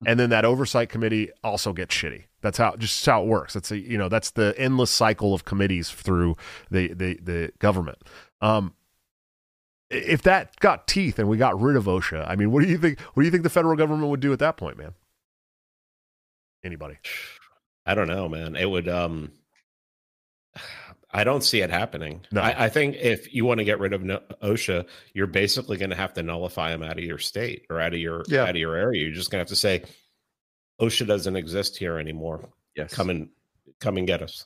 and then that oversight committee also gets shitty. That's how just how it works. That's a you know that's the endless cycle of committees through the the the government. Um, if that got teeth and we got rid of OSHA, I mean, what do you think? What do you think the federal government would do at that point, man? Anybody? I don't know, man. It would um I don't see it happening. No. I, I think if you want to get rid of no- OSHA, you're basically going to have to nullify them out of your state or out of your Yeah. out of your area. You're just going to have to say OSHA doesn't exist here anymore. Yes. Come and come and get us.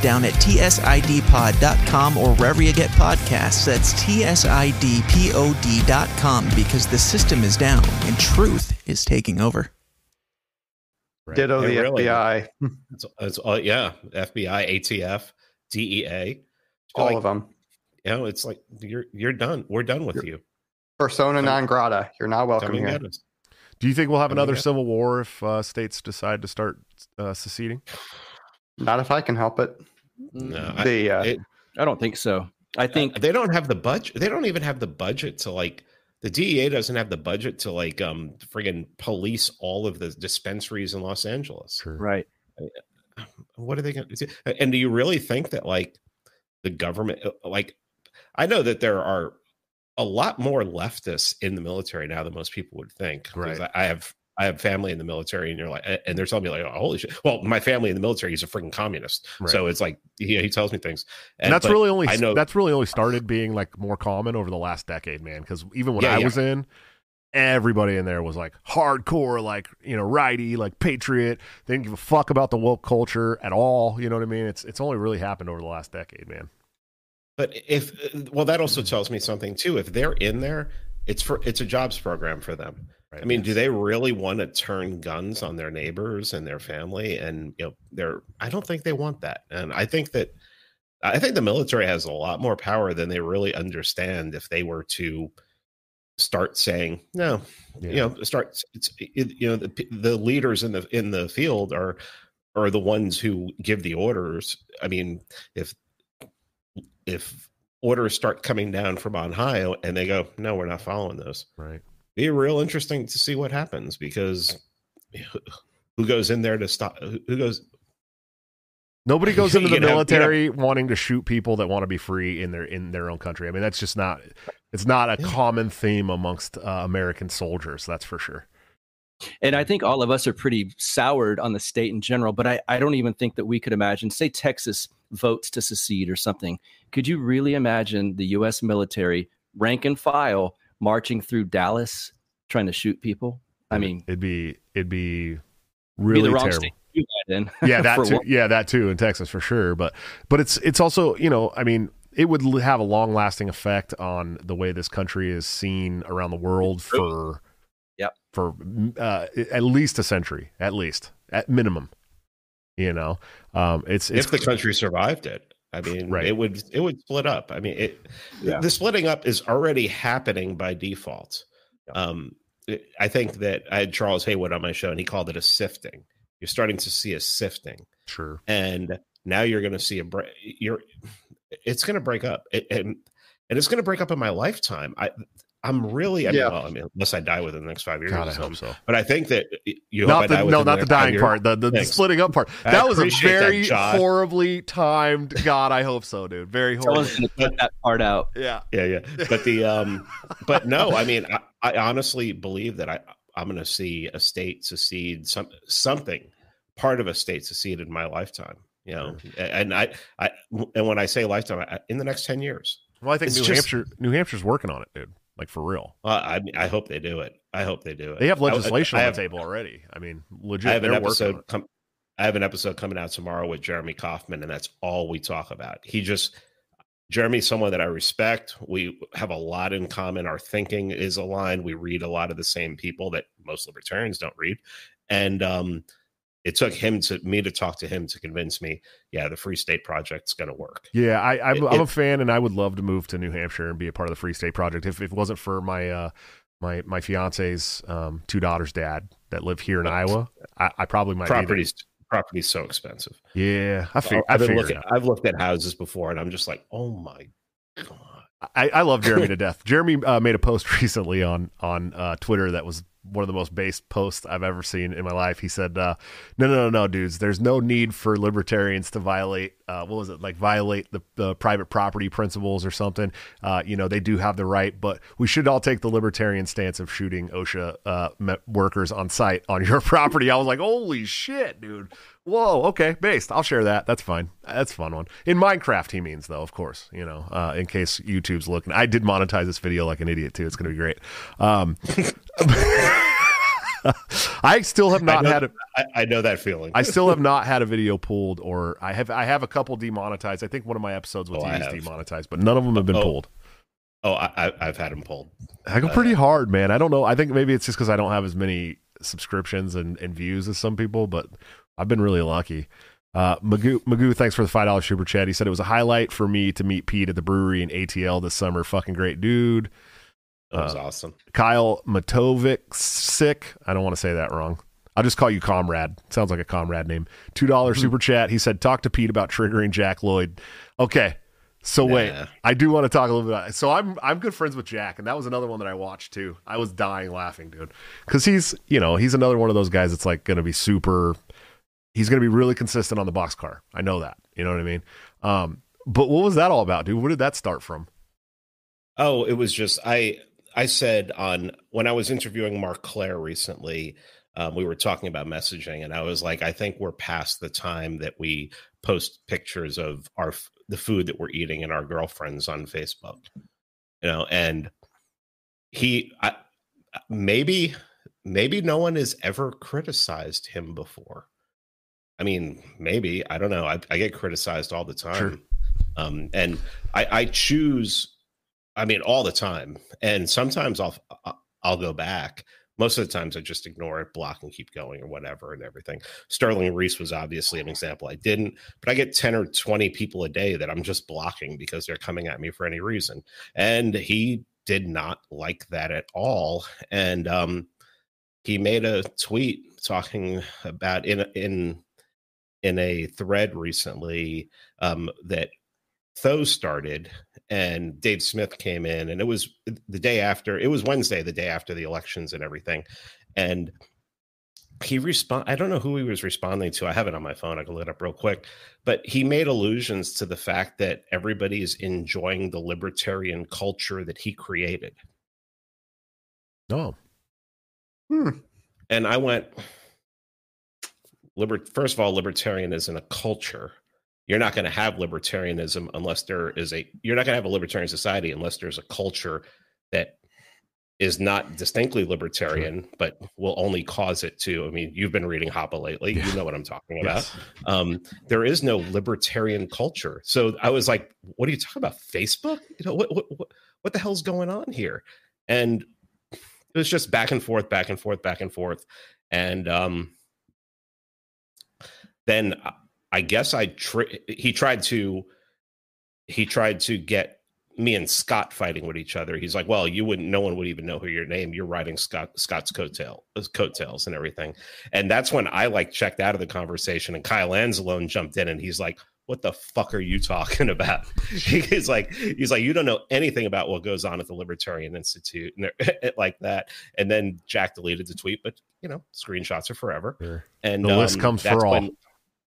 Down at tsidpod.com or wherever you get podcasts. That's tsidpod.com because the system is down and truth is taking over. Right. Ditto It the really- FBI, It's, it's all yeah, FBI, ATF, DEA, all like, of them. You know, it's like you're you're done. We're done with you. Persona Come- non grata. You're not welcome here. Do you think we'll have Come another civil war if uh, states decide to start uh, seceding? Not if I can help it. No, I- uh, it- I don't think so. I think they don't have the budget. They don't even have the budget to like. The DEA doesn't have the budget to like um friggin' police all of the dispensaries in Los Angeles. Sure. right. What are they going to do? And do you really think that like the government, uh, like, I know that there are a lot more leftists in the military now than most people would think. Right. I I have I have family in the military, and you're like, and they're telling me like, oh, holy shit. Well, my family in the military is a freaking communist, Right. so it's like he, he tells me things, And that's really only I know that's really only started being like more common over the last decade, man. Because even when Yeah, I yeah. was in, everybody in there was like hardcore, like you know, righty, like patriot. They didn't give a fuck about the woke culture at all. You know what I mean? It's it's only really happened over the last decade, man. But if well, that also tells me something too. If they're in there, it's for it's a jobs program for them. Right? I mean, do they really want to turn guns on their neighbors and their family? And you know, they're I don't think they want that. And I think that I think the military has a lot more power than they really understand if they were to start saying no Yeah. you know start it's it, you know the, the leaders in the in the field are are the ones who give the orders i mean if if orders start coming down from on high and they go no we're not following those right? Be real interesting to see what happens because who goes in there to stop who who goes Nobody goes into the You'd have- you'd have- military wanting to shoot people that want to be free in their in their own country. I mean, that's just not it's not a Yeah. common theme amongst uh, American soldiers. That's for sure. And I think all of us are pretty soured on the state in general, but I, I don't even think that we could imagine, say, Texas votes to secede or something. Could you really imagine the U.S. military, rank and file, marching through Dallas trying to shoot people? I mean, It'd be it'd be be really the wrong terrible. state to do that in. yeah that too one. yeah that too in texas for sure but but it's it's also you know i mean it would have a long lasting effect on the way this country is seen around the world for Yep. for uh, at least a century at least at minimum you know um it's it's if the country survived it i mean Right. it would it would split up. I mean it Yeah. the splitting up is already happening by default. Um it- i think that i had charles haywood on my show and he called it a sifting. You're starting to see a sifting. Sure. And now you're going to see a break you're it's going to break up. It, and and it's going to break up in my lifetime. I i'm really i Yeah. mean well i mean unless i die within the next five years god or i hope so. But i think that you hope I not die the, no not the next five dying part the, the, the splitting up part. I that was a appreciate that, very horribly timed god i hope so dude. Very horrible Someone's cut that part out. yeah. Yeah yeah. But the um but no i mean i, I honestly believe that i i'm going to see a state secede some something part of a state secede in my lifetime you know? And i i and when i say lifetime I, in the next 10 years. Well i think It's new just- hampshire new hampshire's working on it dude like for real uh, i i hope they do it i hope they do it they have I- I- legislation I on have, the table already i mean legit I have an they're working on episode com- I have an episode coming out tomorrow with Jeremy Kauffman, and that's all we talk about. He just Jeremy's someone that I respect. We have a lot in common. Our thinking is aligned. We read a lot of the same people that most libertarians don't read. And um, it took him to me to talk to him to convince me, yeah, the Free State Project's going to work. Yeah, I, I'm a fan, and I would love to move to New Hampshire and be a part of the Free State Project. If, if it wasn't for my uh, my my fiance's um, two daughters' dad that live here in Iowa, I, I probably might be. Properties, property's so expensive. Yeah, I, fig- I've, been looking, I've looked at houses before, and I'm just like, oh my god. I, I love Jeremy to death. Jeremy uh, made a post recently on on uh, Twitter that was one of the most base posts I've ever seen in my life. He said, uh, "No, no, no, no, dudes. There's no need for libertarians to violate uh, what was it like violate the, the private property principles or something. Uh, you know, they do have the right, but we should all take the libertarian stance of shooting OSHA uh, workers on site on your property." I was like, "Holy shit, dude! Whoa, okay, based. I'll share that. That's fine. That's a fun one. In Minecraft, he means though, of course. You know, uh, in case YouTube's looking. I did monetize this video like an idiot too. It's going to be great. Um, I still have not know, had a. I, I know that feeling. I still have not had a video pulled, or I have. I have a couple demonetized. I think one of my episodes with Oh, you is demonetized, but none of them have been Oh. pulled. oh, I, I, I've had them pulled. I go Uh, pretty hard, man. I don't know. I think maybe it's just because I don't have as many subscriptions and, and views as some people, but I've been really lucky. Uh, Magoo, Magoo, thanks for the five dollar super chat. He said it was a highlight for me to meet Pete at the brewery in ATL this summer. Fucking great dude. That was Uh, awesome. Kyle Matovic, sick. I don't want to say that wrong. I'll just call you Comrade. Sounds like a Comrade name. Two dollar super chat. He said, "Talk to Pete about triggering Jack Lloyd." Okay, so wait, I do want to talk a little bit. About it. So I'm I'm good friends with Jack, and that was another one that I watched too. I was dying laughing, dude, because he's you know he's another one of those guys that's like going to be super. He's going to be really consistent on the box car. I know that. You know what I mean? Um, but what was that all about, dude? Where did that start from? Oh, it was just I I said on when I was interviewing Mark Claire recently, um, we were talking about messaging, and I was like, I think we're past the time that we post pictures of our the food that we're eating and our girlfriends on Facebook, you know, and he I, maybe maybe no one has ever criticized him before. I mean, maybe I don't know. I, I get criticized all the time, Sure. um, and I, I choose. I mean, all the time, and sometimes I'll I'll go back. Most of the times, I just ignore it, block, and keep going, or whatever, and everything. Sterling Reese was obviously an example. I didn't, but I get ten or twenty people a day that I'm just blocking because they're coming at me for any reason, and he did not like that at all, and um, he made a tweet talking about in in in a thread recently um, that Tho started and Dave Smith came in, and it was the day after. It was Wednesday, the day after the elections and everything, and he respond. I don't know who he was responding to. I have it on my phone. I can look it up real quick. But he made allusions to the fact that everybody is enjoying the libertarian culture that he created. Oh, Hmm. And I went, liber- first of all, libertarianism a culture. You're not going to have libertarianism unless there is a, you're not going to have a libertarian society unless there's a culture that is not distinctly libertarian, but will only cause it to. I mean, you've been reading Hoppe lately. Yeah. You know what I'm talking about. yes. Um, there is no libertarian culture. So I was like, what are you talking about? Facebook? You know, what, what, what, what the hell's going on here? And it was just back and forth, back and forth, back and forth. And um, then I- I guess I tr- he tried to he tried to get me and Scott fighting with each other. He's like, "Well, you wouldn't. No one would even know who your name. You're riding Scott Scott's coattail, his coattails, and everything." And that's when I like checked out of the conversation, and Kyle Anzalone jumped in, and he's like, "What the fuck are you talking about?" he's like, "He's like, you don't know anything about what goes on at the Libertarian Institute, and like that." And then Jack deleted the tweet, but you know, screenshots are forever. Sure. And The list um, comes for all. when-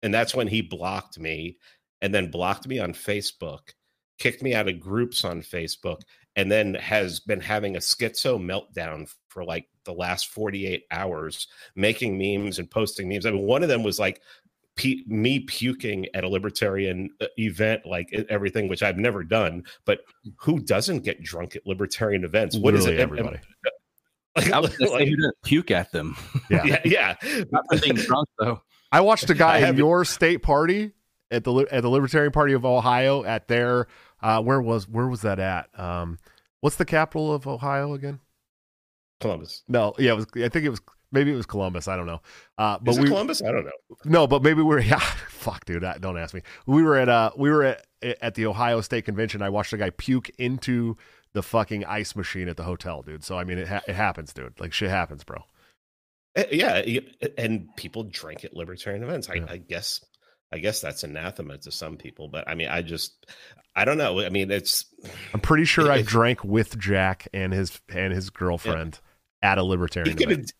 and that's when he blocked me, and then blocked me on Facebook, kicked me out of groups on Facebook, and then has been having a schizo meltdown for like the last 48 hours, making memes and posting memes. I mean, one of them was like pe- me puking at a libertarian uh, event, like everything, which I've never done. But who doesn't get drunk at libertarian events? What is Literally it? everybody. Like, I was gonna say like- who doesn't puke at them. Yeah. yeah, yeah. Not for being drunk though. I watched a guy in your state party at the at the Libertarian Party of Ohio at their uh, where was where was that at? Um, what's the capital of Ohio again? Columbus. No, yeah, it was. I think it was maybe it was Columbus. I don't know. Uh, but Is it we Columbus? I don't know. no, but maybe we are Yeah, fuck, dude. I- Don't ask me. We were at uh we were at at the Ohio State Convention. I watched a guy puke into the fucking ice machine at the hotel, dude. So I mean, it ha- it happens, dude. Like shit happens, bro. Eh, Yeah, and people drink at libertarian events. I, Yeah. I guess, I guess that's anathema to some people. But I mean, I just, I don't know. I mean, it's I'm pretty sure I drank with Jack and his and his girlfriend at a libertarian have, event.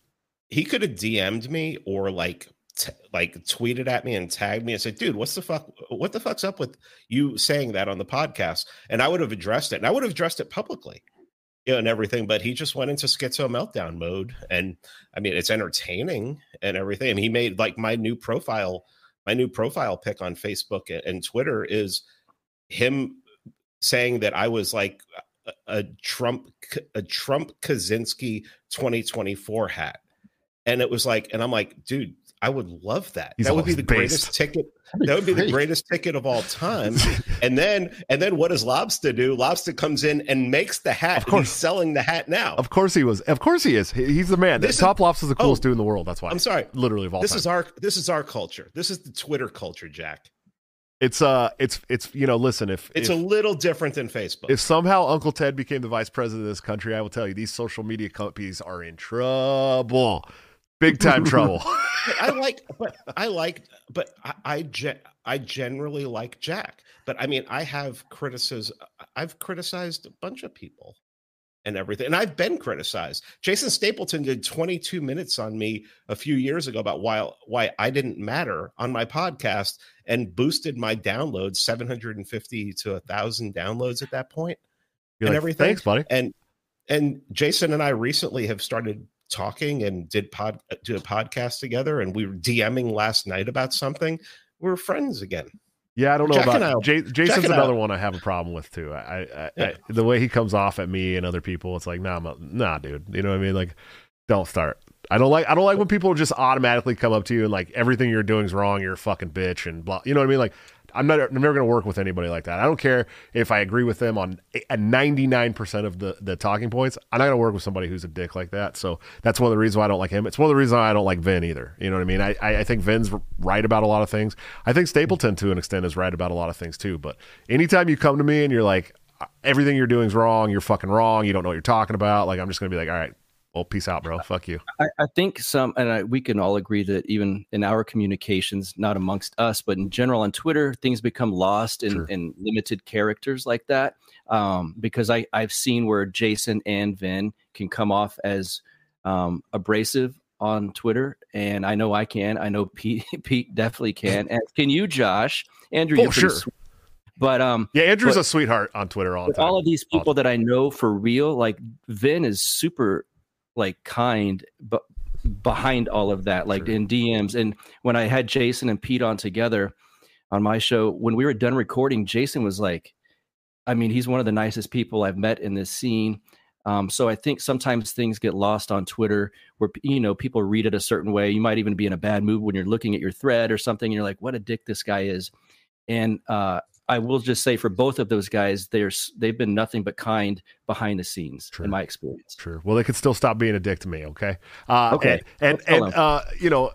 he could have DM'd me or like. T- like tweeted at me and tagged me and said, "Dude, what's the fuck? What the fuck's up with you saying that on the podcast?" And I would have addressed it, and I would have addressed it publicly, you know, and everything. But he just went into schizo meltdown mode, and I mean, it's entertaining and everything. Mean, he made like my new profile, my new profile pic on Facebook and, and Twitter is him saying that I was like a Trump, a Trump Kaczynski 2024 hat, and it was like, and I'm like, dude. I would love that. He's that would be the based. greatest ticket. That would be the greatest ticket of all time. And then, and then, what does Lobster do? Lobster comes in and makes the hat. Of and course. he's selling the hat now. Of course he was. Of course he is. He- He's the man. This is- Top Lofts is the coolest Oh, dude in the world. That's why. I'm sorry. Literally of all This time. is our this is our culture. This is the Twitter culture, Jack. it's uh, it's it's you know, listen, if It's if, a little different than Facebook. if somehow Uncle Ted became the vice president of this country, I will tell you these social media companies are in trouble, big time trouble. I like, but I like, but I I, ge- I generally like Jack. But I mean, I have criticism. I've criticized a bunch of people and everything, and I've been criticized. Jason Stapleton did 22 minutes on me a few years ago about why why I didn't matter on my podcast, and boosted my downloads 750 to a thousand downloads at that point. You're And like, everything. Thanks, buddy. and and Jason and I recently have started talking and did pod do a podcast together and we were DMing last night about something. We're friends again. Yeah, I don't know Jack about J- Jason's another one I have a problem with too. I, I, I, Yeah. I the way he comes off at me and other people, it's like, nah, I'm a- nah, dude. You know what I mean? Like, don't start. I don't like. I don't like when people just automatically come up to you and like everything you're doing is wrong. You're a fucking bitch and blah. You know what I mean? Like, I'm not. I'm never going to work with anybody like that. I don't care if I agree with them on a 99 percent of the the talking points. I'm not going to work with somebody who's a dick like that. So that's one of the reasons why I don't like him. It's one of the reasons why I don't like Vin either. You know what I mean? I I, I think Vin's right about a lot of things. I think Stapleton to an extent is right about a lot of things too. But anytime you come to me and you're like, uh, everything you're doing is wrong. You're fucking wrong. You don't know what you're talking about. Like I'm just going to be like, all right, well, peace out, bro. Fuck you. I, I think some, and I, we can all agree that even in our communications, not amongst us, but in general on Twitter, things become lost in, Sure. in limited characters like that. Um, because I, I've seen where Jason and Vin can come off as um, abrasive on Twitter, and I know I can. I know Pete, Pete definitely can. And can you, Josh? Andrew, Oh, you're sure. sweet. But um, Yeah, Andrew's But- a sweetheart on Twitter all the time. all of these All people that I know for real, like Vin is super like kind, but behind all of that, like Sure. in DMs. And when I had Jason and Pete on together on my show, when we were done recording, Jason was like, I mean, he's one of the nicest people I've met in this scene. Um, so I think sometimes things get lost on Twitter where you know people read it a certain way. You might even be in a bad mood when you're looking at your thread or something. And you're like, "What a dick this guy is!" And uh, I will just say for both of those guys, they're they've been nothing but kind behind the scenes Sure. in my experience. Sure. Well, they could still stop being a dick to me. Okay. Uh, Okay. And and, and uh, you know,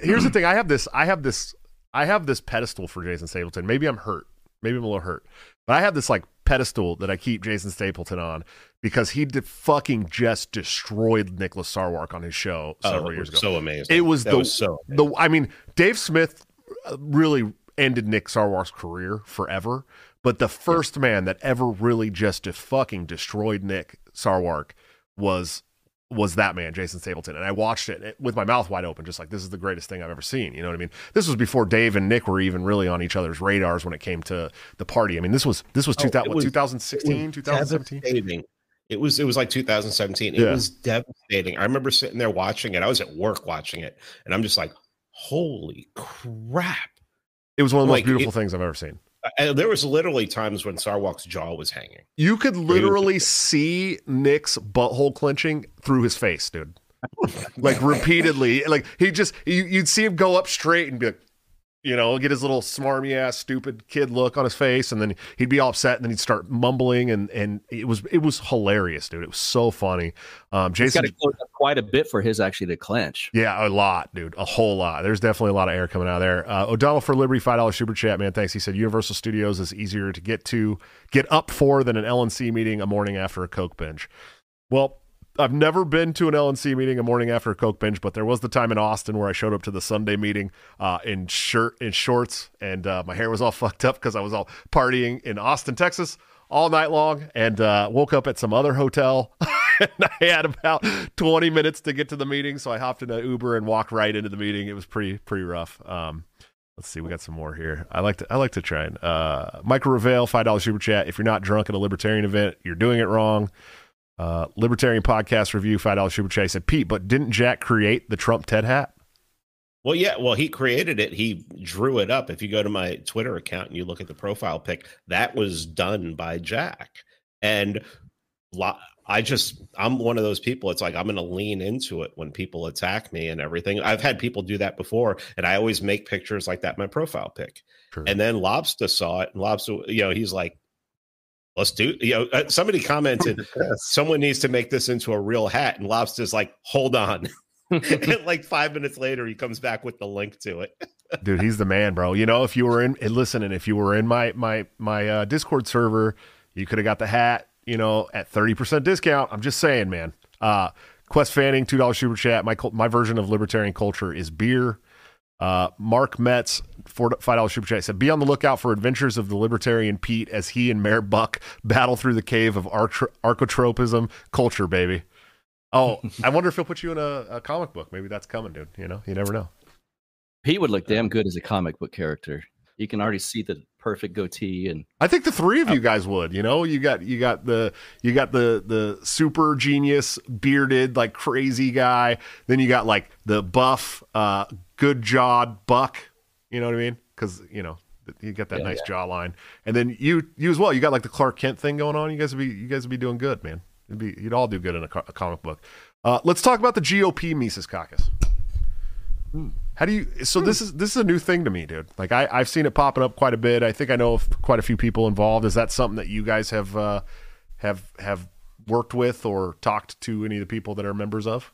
here's the thing. I have this. I have this. I have this pedestal for Jason Stapleton. Maybe I'm hurt. Maybe I'm a little hurt. But I have this like pedestal that I keep Jason Stapleton on because he did fucking just destroyed Nicholas Sarwark on his show several Oh, years ago. so amazing. It was that the was so the. I mean, Dave Smith uh, really ended Nick Sarwark's career forever. But the first man that ever really just fucking destroyed Nick Sarwark was was that man, Jason Stapleton. And I watched it with my mouth wide open, just like this is the greatest thing I've ever seen. You know what I mean? This was before Dave and Nick were even really on each other's radars when it came to the party. I mean, this was this was, Oh, 2000, it what, was- 2016, 2017. It was it was like 2017. It Yeah. was devastating. I remember sitting there watching it. I was at work watching it, and I'm just like, "Holy crap!" It was one of the most beautiful it- things I've ever seen. There was literally times when Sarwark's jaw was hanging. You could literally see Nick's butthole clenching through his face, dude. like repeatedly. Like he just you, you'd see him go up straight and be like, you know, get his little smarmy ass stupid kid look on his face, and then he'd be all upset, and then he'd start mumbling, and and it was it was hilarious, dude. It was so funny. Um, He's got Jason, to close up quite a bit for his actually to clench. yeah, a lot, dude, a whole lot. There's definitely a lot of air coming out of there. Uh, O'Donnell for Liberty, five dollars super chat, man. Thanks. He said Universal Studios is easier to get to, get up for than an LNC meeting a morning after a Coke binge. Well, I've never been to an LNC meeting a morning after a coke binge, but there was the time in Austin where I showed up to the Sunday meeting uh, in shirt in shorts, and uh, my hair was all fucked up because I was all partying in Austin, Texas, all night long, and uh, woke up at some other hotel. and I had about 20 minutes to get to the meeting, so I hopped in an Uber and walked right into the meeting. It was pretty pretty rough. Um, let's see, we got some more here. I like to I like to try and uh, Michael Revale, five dollars super chat. If you're not drunk at a libertarian event, you're doing it wrong. Uh, Libertarian podcast review, five dollars super chat. Said, Pete, but didn't Jack create the Trump TED hat? Well, yeah. Well, he created it. He drew it up. If you go to my Twitter account and you look at the profile pic, that was done by Jack. And I just, I'm one of those people. It's like I'm going to lean into it when people attack me and everything. I've had people do that before, and I always make pictures like that. My profile pic, Sure. and then Lobster saw it, and Lobster, you know, he's like, "Let's do." You know, uh, somebody commented, Yes. "Someone needs to make this into a real hat," and Lobster's like, "Hold on." and like five minutes later, he comes back with the link to it. dude he's the man bro you know if you were in and listen and if you were in my my my uh, discord server you could have got the hat you know at 30% discount i'm just saying man uh quest fanning $2 super chat my my version of libertarian culture is beer uh mark metz four five dollars super chat said be on the lookout for adventures of the libertarian pete as he and mayor buck battle through the cave of arch- archotropism culture baby. Oh i wonder if he'll put you in a, a comic book. Maybe that's coming dude. You know you never know. Pete would look damn good as a comic book character. You can already see the perfect goatee and I think the three of you guys would. You know, you got you got the you got the the super genius bearded like crazy guy. Then you got like the buff, uh, good jawed buck. You know what I mean? Because you know you got that Yeah, nice jawline. And then you you as well. You got like the Clark Kent thing going on. You guys would be you guys would be doing good, man. It'd be you'd all do good in a, co- a comic book. Uh, let's talk about the GOP Mises Caucus. How do you? So this is this is a new thing to me, dude. Like I I've seen it popping up quite a bit. I think I know of quite a few people involved. Is that something that you guys have uh, have have worked with or talked to any of the people that are members of?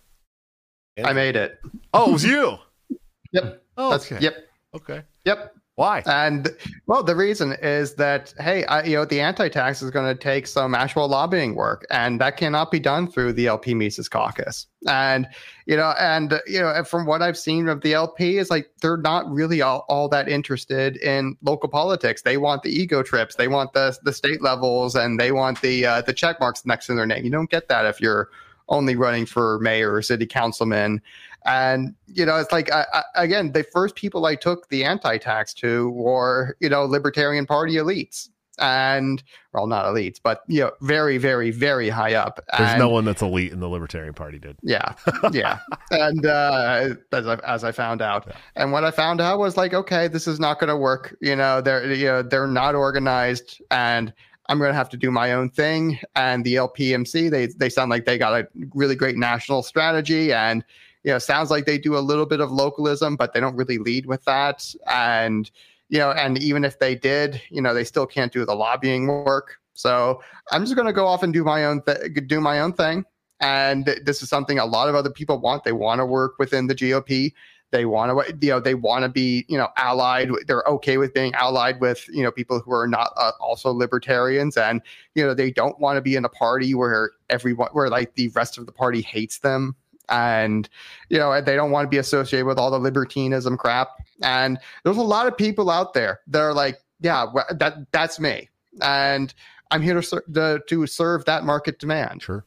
I made it. Oh, it was you. Yep. Oh, That's okay. yep. Okay. Yep. Why? And well, the reason is that hey, I, you know, the anti-tax is going to take some actual lobbying work, and that cannot be done through the LP Mises Caucus. And you know, and you know, from what I've seen of the LP, is like they're not really all, all that interested in local politics. They want the ego trips, they want the the state levels, and they want the uh, the check marks next to their name. You don't get that if you're only running for mayor or city councilman. And you know, it's like I, I, again, the first people I took the anti-tax to were you know Libertarian Party elites, and well, not elites, but you know, very, very, very high up. There's And- no one that's elite in the Libertarian Party, dude. yeah, yeah, and uh, as I, as I found out, Yeah. and what I found out was like, okay, this is not going to work. You know, they're you know they're not organized, and I'm going to have to do my own thing. And the LPMC, they they sound like they got a really great national strategy, and you know, sounds like they do a little bit of localism, but they don't really lead with that. And you know, and even if they did, you know, they still can't do the lobbying work. So I'm just going to go off and do my own th- do my own thing. And this is something a lot of other people want. They want to work within the gop they want to you know they want to be you know allied they're okay with being allied with you know people who are not uh, also libertarians. And you know they don't want to be in a party where everyone where like the rest of the party hates them and you know they don't want to be associated with all the libertinism crap and there's a lot of people out there that are like yeah that that's me and i'm here to, to serve that market demand Sure,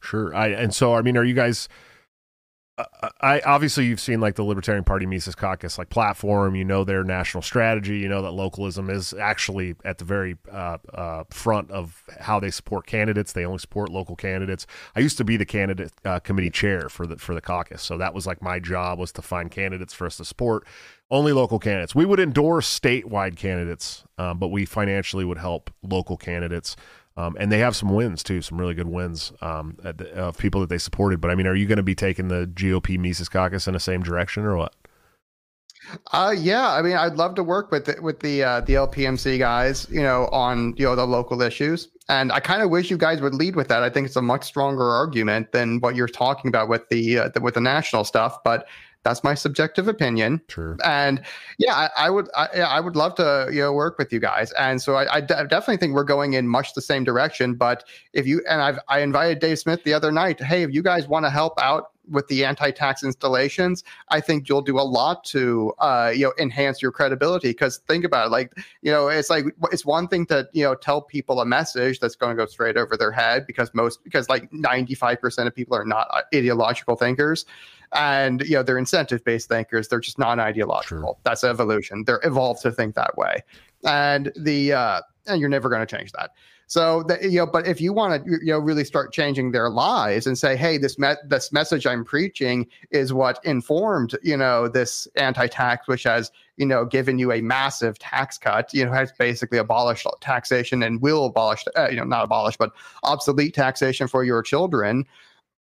sure. I and so I mean, are you guys? I obviously you've seen like the Libertarian Party Mises Caucus like platform. You know their national strategy. You know that localism is actually at the very uh, uh, front of how they support candidates. They only support local candidates. I used to be the candidate uh, committee chair for the for the caucus, so that was like my job was to find candidates for us to support. Only local candidates. We would endorse statewide candidates, um, but we financially would help local candidates. Um, and they have some wins too, some really good wins um, of people that they supported. But I mean, are you going to be taking the GOP Mises Caucus in the same direction or what? Uh, yeah. I mean, I'd love to work with the, with the uh, the LPMC guys, you know, on you know the local issues. And I kind of wish you guys would lead with that. I think it's a much stronger argument than what you're talking about with the, uh, the with the national stuff. But That's my subjective opinion. Sure. And yeah, I, I would, I, I would love to, you know, work with you guys. And so I, I definitely think we're going in much the same direction. But if you and I've, I invited Dave Smith the other night. Hey, if you guys want to help out with the anti-tax installations, I think you'll do a lot to, uh, you know, enhance your credibility. Because think about it, like, you know, it's like it's one thing to, you know, tell people a message that's going to go straight over their head because most, because like ninety-five percent of people are not uh, ideological thinkers and you know they're incentive based thinkers they're just non-ideological. That's evolution. They're evolved to think that way. And the uh and you're never going to change that so that you know but if you want to you know really start changing their lives and say hey this me- this message i'm preaching is what informed you know this anti-tax which has you know given you a massive tax cut you know has basically abolished taxation and will abolish uh, you know not abolish but obsolete taxation for your children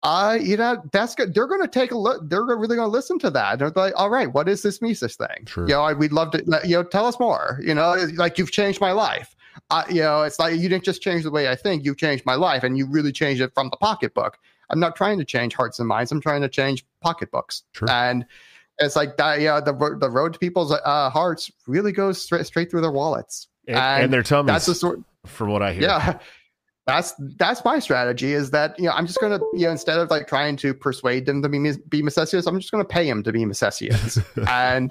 uh, you know, that's good. They're going to take a look. They're really going to listen to that. They're like, all right, what is this Mises thing? Sure. You know, I, we'd love to, you know, tell us more. You know, like you've changed my life. Uh, you know, it's like you didn't just change the way I think. You changed my life, and you really changed it from the pocketbook. I'm not trying to change hearts and minds. I'm trying to change pocketbooks. Sure. And it's like that. Yeah, the the road to people's uh, hearts really goes straight straight through their wallets. And, and their tummies, That's the sort. from what I hear. Yeah. That's that's my strategy. Is that you know I'm just gonna you know instead of like trying to persuade them to be be Misesians, I'm just gonna pay them to be Misesians. and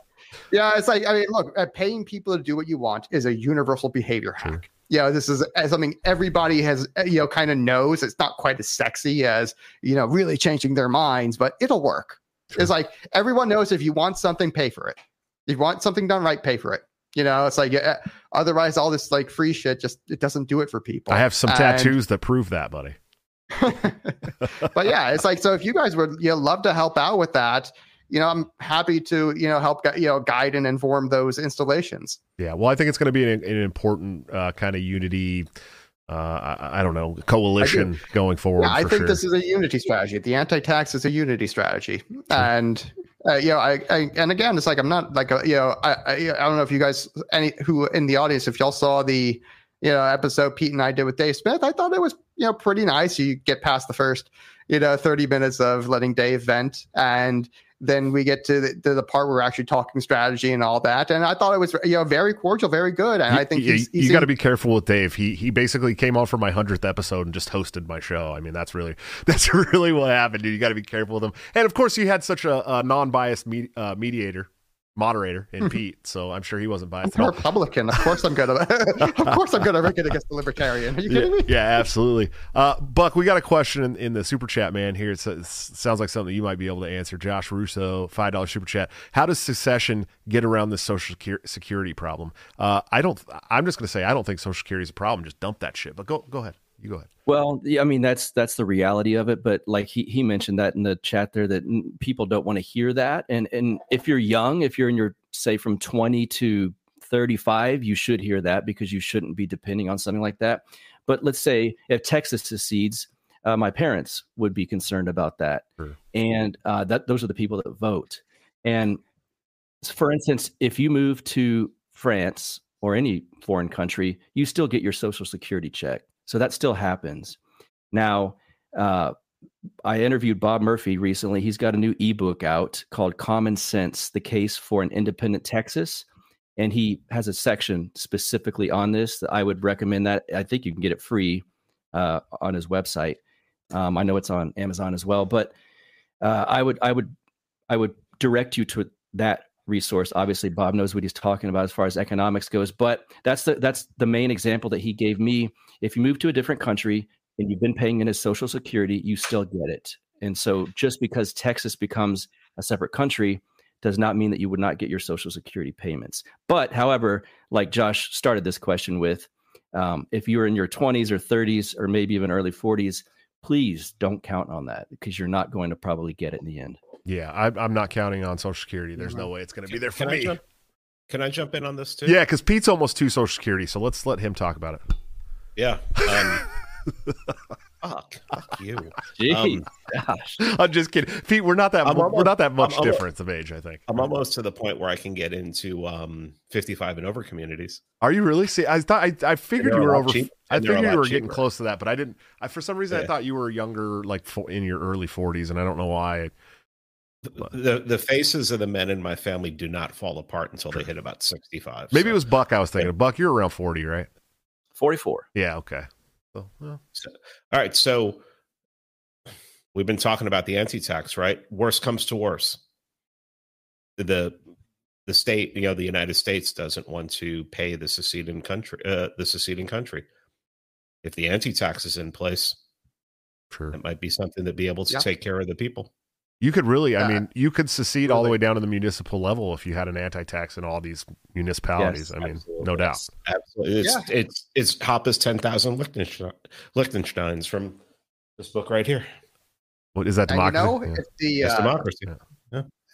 yeah, it's like I mean, look, uh, paying people to do what you want is a universal behavior Sure. hack. Yeah, this is uh, something everybody has uh, you know kind of knows. It's not quite as sexy as you know really changing their minds, but it'll work. Sure. It's like everyone knows if you want something, pay for it. If you want something done right, pay for it. You know, it's like uh, otherwise all this like free shit just it doesn't do it for people. I have some And- tattoos that prove that, buddy. but yeah, it's like so if you guys would you know, love to help out with that, you know, I'm happy to you know help you know guide and inform those installations. Yeah, well, I think it's going to be an, an important uh, kind of unity. Uh, I, I don't know coalition going forward. yeah, I think sure. this is a unity strategy. The anti-tax is a unity strategy, and uh, you know, I, I and again, it's like I'm not like a, you know, I, I I don't know if you guys any who in the audience if y'all saw the you know episode Pete and I did with Dave Smith. I thought it was you know pretty nice. You get past the first you know 30 minutes of letting Dave vent and. Then we get to the, to the part where we're actually talking strategy and all that, and I thought it was you know very cordial, very good, and I think you, he's, you got to be careful with Dave. He he basically came on for my hundredth episode and just hosted my show. I mean, that's really that's really what happened, dude. You got to be careful with him. And of course, you had such a, a non-biased me, uh, mediator, moderator in Pete, so I'm sure he wasn't biased I'm a. Republican. Of course, I'm gonna. of course, I'm gonna it against the libertarian. Are you yeah, kidding me? yeah, absolutely. Uh, Buck, we got a question in, in the super chat, man. Here it says, sounds like something you might be able to answer. Josh Russo, five dollars super chat. How does secession get around this social security problem? Uh, I don't. I'm just going to say I don't think social security is a problem. Just dump that shit. But go go ahead. You go ahead. Well, yeah, I mean that's that's the reality of it. But like he he mentioned that in the chat there that people don't want to hear that. And and if you're young, if you're in your say from 20 to 35, you should hear that because you shouldn't be depending on something like that. But let's say if Texas secedes, uh, my parents would be concerned about that, Sure. and uh, that those are the people that vote. And for instance, if you move to France or any foreign country, you still get your social security check. So that still happens. Now, uh, I interviewed Bob Murphy recently. He's got a new ebook out called Common Sense The Case for an Independent Texas. And he has a section specifically on this. That I would recommend that. I think you can get it free uh, on his website. Um, I know it's on Amazon as well, but uh, I would, I would, I would direct you to that resource. Obviously, Bob knows what he's talking about as far as economics goes, but that's the that's the main example that he gave me. If you move to a different country and you've been paying in his social security, you still get it. And so, just because Texas becomes a separate country does not mean that you would not get your social security payments. But, however, like Josh started this question with, um, if you're in your 20s or 30s or maybe even early 40s, please don't count on that because you're not going to probably get it in the end. Yeah, I, I'm not counting on Social Security. There's no way it's going to be there for Can I me. jump? Can I jump in on this too? Yeah, because Pete's almost to Social Security, so let's let him talk about it. Yeah. Um, fuck, fuck you. Gee, Um, gosh. I'm just kidding, Pete. We're not that I'm we're almost- not that much I'm almost- difference of age. I think. I'm almost to the point where I can get into um, 55 and over communities. Are you really? See, I thought I, I figured you were over. cheap- I and figured you lot were getting close to that, but I didn't. I for some reason I thought you were younger, like in your early 40s, and I don't know why. the the faces of the men in my family do not fall apart until they hit about 65 Maybe so- it was Buck. I was thinking. Buck, you're around forty, right? 44. Yeah. Okay. So, well, So, all right, so we've been talking about the anti-tax, right? Worse comes to worse. The the state, you know, the United States doesn't want to pay the seceding country, uh, the seceding country. If the anti-tax is in place, sure. it might be something to be able to Yeah. take care of the people. You could really, I Yeah. mean, you could secede all the way down to the municipal level if you had an anti-tax in all these municipalities. Yes, I mean, Absolutely. no doubt. Absolutely, it's Yeah. it's it's Hoppe's ten thousand Liechtenstein, Liechtensteins from this book right here. What is that And you democracy? know, Yeah. if the It's uh, democracy.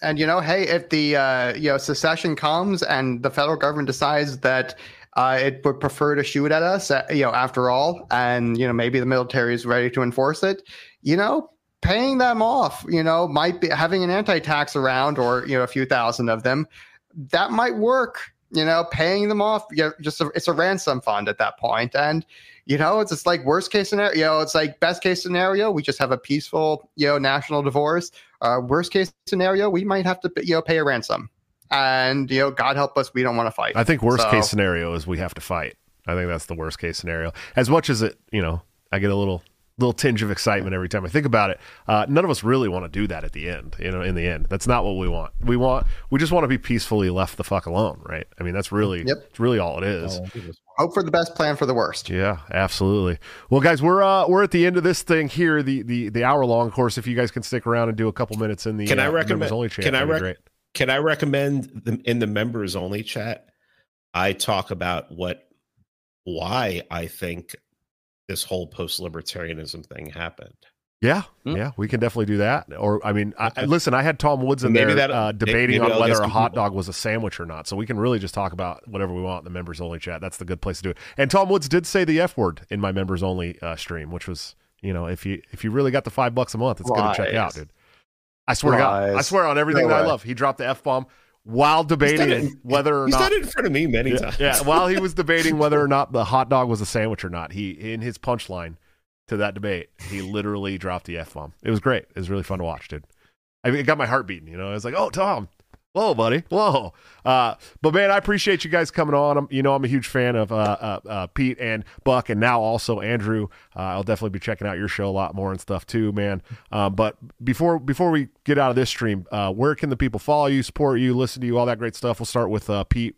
And you know, hey, if the uh, you know secession comes and the federal government decides that uh, it would prefer to shoot at us, uh, you know, after all, and you know maybe the military is ready to enforce it, you know, paying them off, you know, might be having an anti-tax around or you know a few thousand of them, that might work. You know, paying them off, you know, just a, it's a ransom fund at that point. and you know, it's just like worst case scenario. You know, it's like best case scenario, we just have a peaceful, you know, national divorce. Uh, worst case scenario, we might have to, you know, pay a ransom, and you know, God help us, we don't want to fight. I think worst So- case scenario is we have to fight. I think that's the worst case scenario. As much as it, you know, I get a little little tinge of excitement every time I think about it. Uh, none of us really want to do that at the end. You know, in the end, that's not what we want. We want we just want to be peacefully left the fuck alone, right? I mean, that's really Yep. it's really all it is. Hope for the best, plan for the worst. Yeah, absolutely. Well, guys, we're uh, we're at the end of this thing here, the the the hour long course. If you guys can stick around and do a couple minutes in the Can I uh, recommend- members only chat, can I rec- great. Can I recommend the, in the members only chat? I talk about what why I think this whole post libertarianism thing happened. Yeah, Hmm. yeah, we can definitely do that. Or, I mean, I, listen, I had Tom Woods in Maybe there that- uh, maybe debating on whether a hot dog was a sandwich or not. So we can really just talk about whatever we want in the members only chat. That's the good place to do it. And Tom Woods did say the F word in my members only uh, stream, which was, you know, if you if you really got the five bucks a month, it's good to check out, dude. I swear to God, I swear on everything No that I love, he dropped the f bomb while debating in- whether or He's not done it in front of me many yeah, times. yeah, while he was debating whether or not the hot dog was a sandwich or not, he in his punchline to that debate, he literally dropped the f bomb. It was great. It was really fun to watch, dude. I mean, it got my heart beating. You know, I was like, "Oh, Tom, whoa, buddy, whoa." Uh, but man, I appreciate you guys coming on. I'm, you know, I'm a huge fan of uh, uh, uh, Pete and Buck, and now also Andrew. Uh, I'll definitely be checking out your show a lot more and stuff too, man. Um, but before before we get out of this stream, uh, where can the people follow you, support you, listen to you, all that great stuff? We'll start with Pete.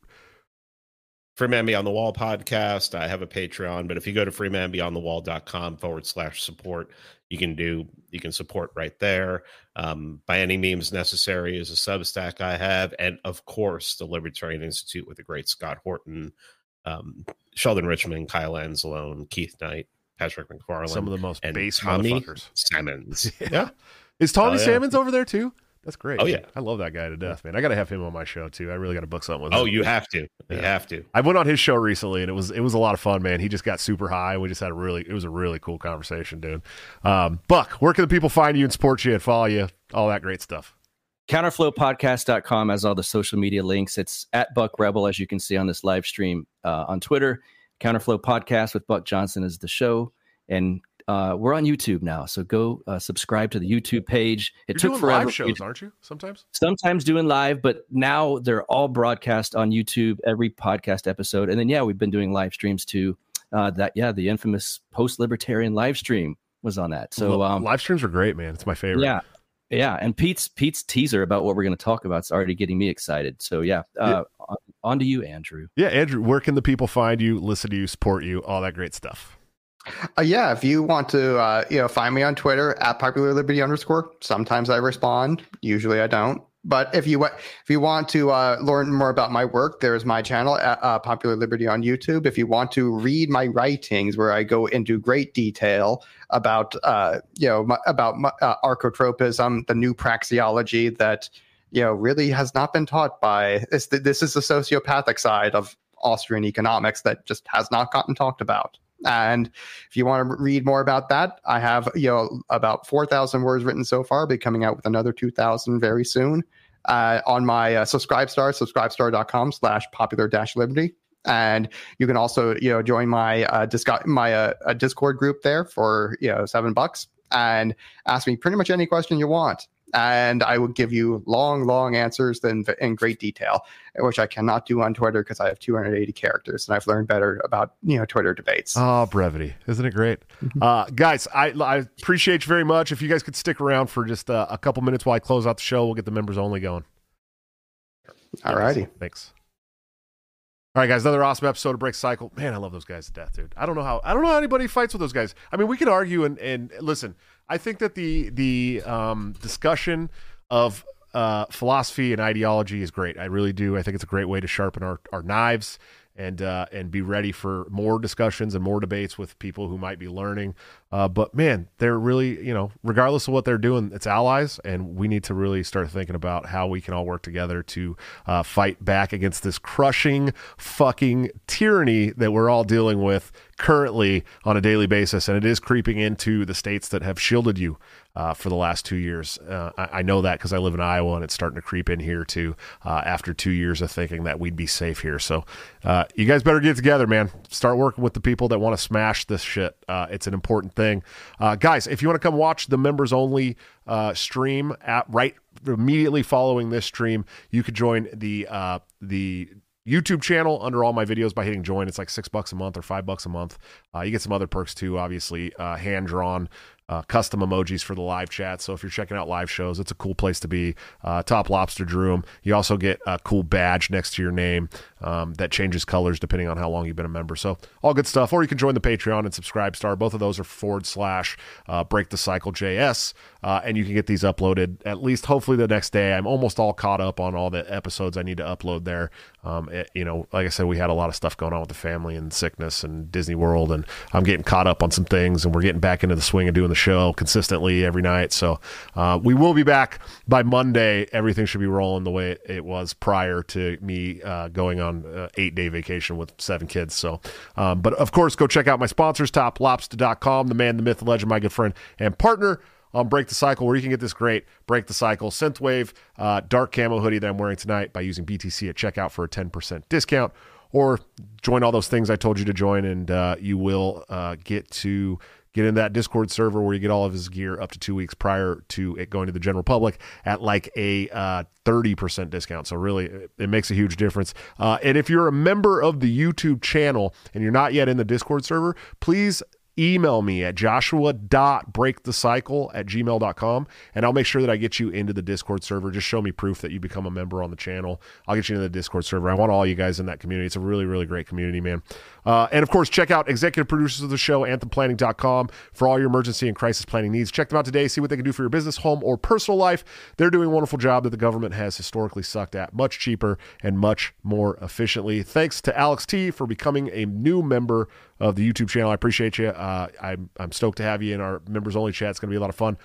Freeman Beyond the Wall podcast. I have a Patreon, but if you go to freemanbeyondthewall.com forward slash support, you can do you can support right there. Um, by any means necessary is a Substack I have, and of course the Libertarian Institute with the great Scott Horton, um, Sheldon Richman, Kyle Anzalone, Keith Knight, Patrick MacFarlane, Some of the most base Tommy motherfuckers. Salmons. Yeah. Is Tommy Oh, yeah. Salmons over there too? That's great. Oh, yeah. I love that guy to death, man. I got to have him on my show too. I really got to book something with him. Oh, you have to. You have to. I went on his show recently, and it was it was a lot of fun, man. He just got super high. and We just had a really it was a really cool conversation, dude. Um, Buck, where can the people find you and support you and follow you? All that great stuff. counterflowpodcast.com has all the social media links. It's at Buck Rebel, as you can see on this live stream uh, on Twitter. Counterflow Podcast with Buck Johnson is the show. And uh, we're on YouTube now. So go uh, subscribe to the YouTube page. It You're took doing forever. live shows, aren't you? Sometimes. sometimes doing live, but now they're all broadcast on YouTube, every podcast episode. And then, yeah, we've been doing live streams too. Uh, that, yeah, the infamous post libertarian live stream was on that. So, um, live streams are great, man. It's my favorite. yeah. Yeah, and Pete's Pete's teaser about what we're going to talk about is already getting me excited. So yeah, uh, on, on to you, Andrew. Yeah, Andrew, where can the people find you, listen to you, support you, all that great stuff? Uh, yeah, if you want to, uh, you know, find me on Twitter at popular liberty underscore. Sometimes I respond. Usually I don't. But if you if you want to uh, learn more about my work, there's my channel at uh, Popular Liberty on YouTube. If you want to read my writings, where I go into great detail about uh, you know my, about my, uh, archotropism, the new praxeology that you know really has not been taught by this. This is the sociopathic side of Austrian economics that just has not gotten talked about. And if you want to read more about that, I have you know about four thousand words written so far. Be coming out with another two thousand very soon uh, on my uh, Subscribestar, subscribestar.com/slash popular dash liberty. And you can also you know join my uh, Discord my uh, Discord group there for you know seven bucks and ask me pretty much any question you want. And I would give you long, long answers in, in great detail, which I cannot do on Twitter because I have 280 characters, and I've learned better about you know Twitter debates. Oh, brevity. Isn't it great? Uh, guys, I, I appreciate you very much. If you guys could stick around for just uh, a couple minutes while I close out the show, we'll get the members only going. All righty. Thanks. All right, guys, another awesome episode of Break Cycle. Man, I love those guys to death, dude. I don't know how I don't know how anybody fights with those guys. I mean, we could argue and and listen. I think that the the um, discussion of uh, philosophy and ideology is great. I really do. I think it's a great way to sharpen our, our knives and uh, and be ready for more discussions and more debates with people who might be learning. Uh, but man, they're really you know, regardless of what they're doing, it's allies, and we need to really start thinking about how we can all work together to uh, fight back against this crushing fucking tyranny that we're all dealing with currently on a daily basis, and it is creeping into the states that have shielded you uh, for the last two years. Uh, I, I, know that because I live in Iowa and it's starting to creep in here too uh, after two years of thinking that we'd be safe here. So uh, you guys better get together, man. Start working with the people that want to smash this shit. Uh, it's an important thing. Uh, guys, if you want to come watch the members only stream at right immediately following this stream, you could join the the YouTube channel under all my videos by hitting join. It's like six bucks a month or five bucks a month. Uh, you get some other perks too, obviously, uh, hand drawn uh, custom emojis for the live chat. So if you're checking out live shows, it's a cool place to be. Uh, Top Lobster Drew 'em. You also get a cool badge next to your name um, that changes colors depending on how long you've been a member. So all good stuff. Or you can join the Patreon and subscribe star. Both of those are forward slash uh, break the cycle JS. Uh, and you can get these uploaded at least hopefully the next day. I'm almost all caught up on all the episodes I need to upload there. Um, it, you know, like I said, we had a lot of stuff going on with the family and sickness and Disney World, and I'm getting caught up on some things, and we're getting back into the swing of doing the show consistently every night. So uh, we will be back by Monday. Everything should be rolling the way it, was prior to me uh, going on uh, eight day vacation with seven kids. So, um, but of course, go check out my sponsors, toplobster.com, the man, the myth, the legend, my good friend and partner on Break the Cycle, where you can get this great Break the Cycle Synthwave uh, dark camo hoodie that I'm wearing tonight by using BTC at checkout for a 10% discount. Or join all those things I told you to join, and uh, you will uh, get to get in that Discord server where you get all of his gear up to two weeks prior to it going to the general public at like a uh, 30% discount. So, really, it makes a huge difference. Uh, and if you're a member of the YouTube channel and you're not yet in the Discord server, please email me at joshua.breakthecycle at gmail.com and I'll make sure that I get you into the Discord server. Just show me proof that you become a member on the channel. I'll get you into the Discord server. I want all you guys in that community. It's a really, really great community, man. Uh, and of course, check out executive producers of the show, anthemplanning.com, for all your emergency and crisis planning needs. Check them out today. See what they can do for your business, home, or personal life. They're doing a wonderful job that the government has historically sucked at much cheaper and much more efficiently. Thanks to Alex T for becoming a new member of the YouTube channel. I appreciate you. Uh, I'm, I'm stoked to have you in our members only chat. It's going to be a lot of fun.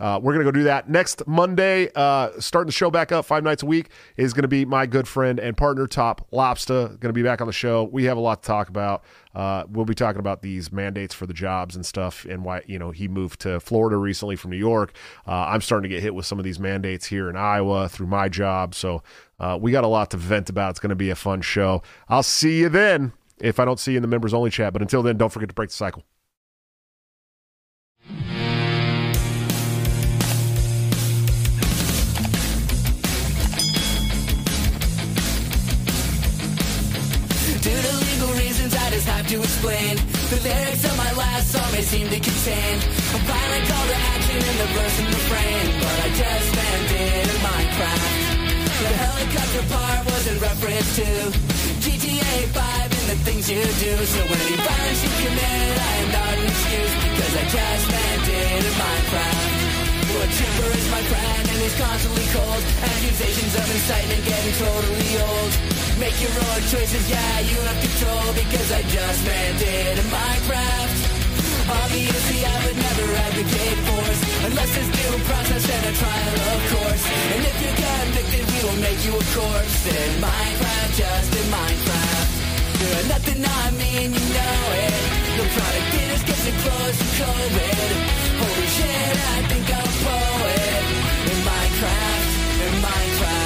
Uh, we're going to go do that next Monday. Uh, starting the show back up five nights a week is going to be my good friend and partner, Top Lobster. Going to be back on the show. We have a lot to talk about. Uh, we'll be talking about these mandates for the jobs and stuff, and why you know he moved to Florida recently from New York. Uh, I'm starting to get hit with some of these mandates here in Iowa through my job, so uh, we got a lot to vent about. It's going to be a fun show. I'll see you then if I don't see you in the members only chat. But until then, don't forget to break the cycle. Have to explain. The lyrics of my last song may seem to contain a violent call to action in the verse and refrain, but I just it in Minecraft. The helicopter part was in reference to GTA 5 and the things you do. So any violence you commit, I am not an excuse because I just it in Minecraft. Well, Chipper is my friend and he's constantly cold. Accusations of incitement getting totally old. Make your own choices, yeah, you have control because I just meant in Minecraft. Obviously, I would never advocate force unless there's due process and a trial, of course. And if you're convicted, we will make you a corpse in Minecraft, just in Minecraft. You're nothing I mean, you know it. The product in is getting close to COVID. Holy shit, I think I'm a poet. In Minecraft, in Minecraft.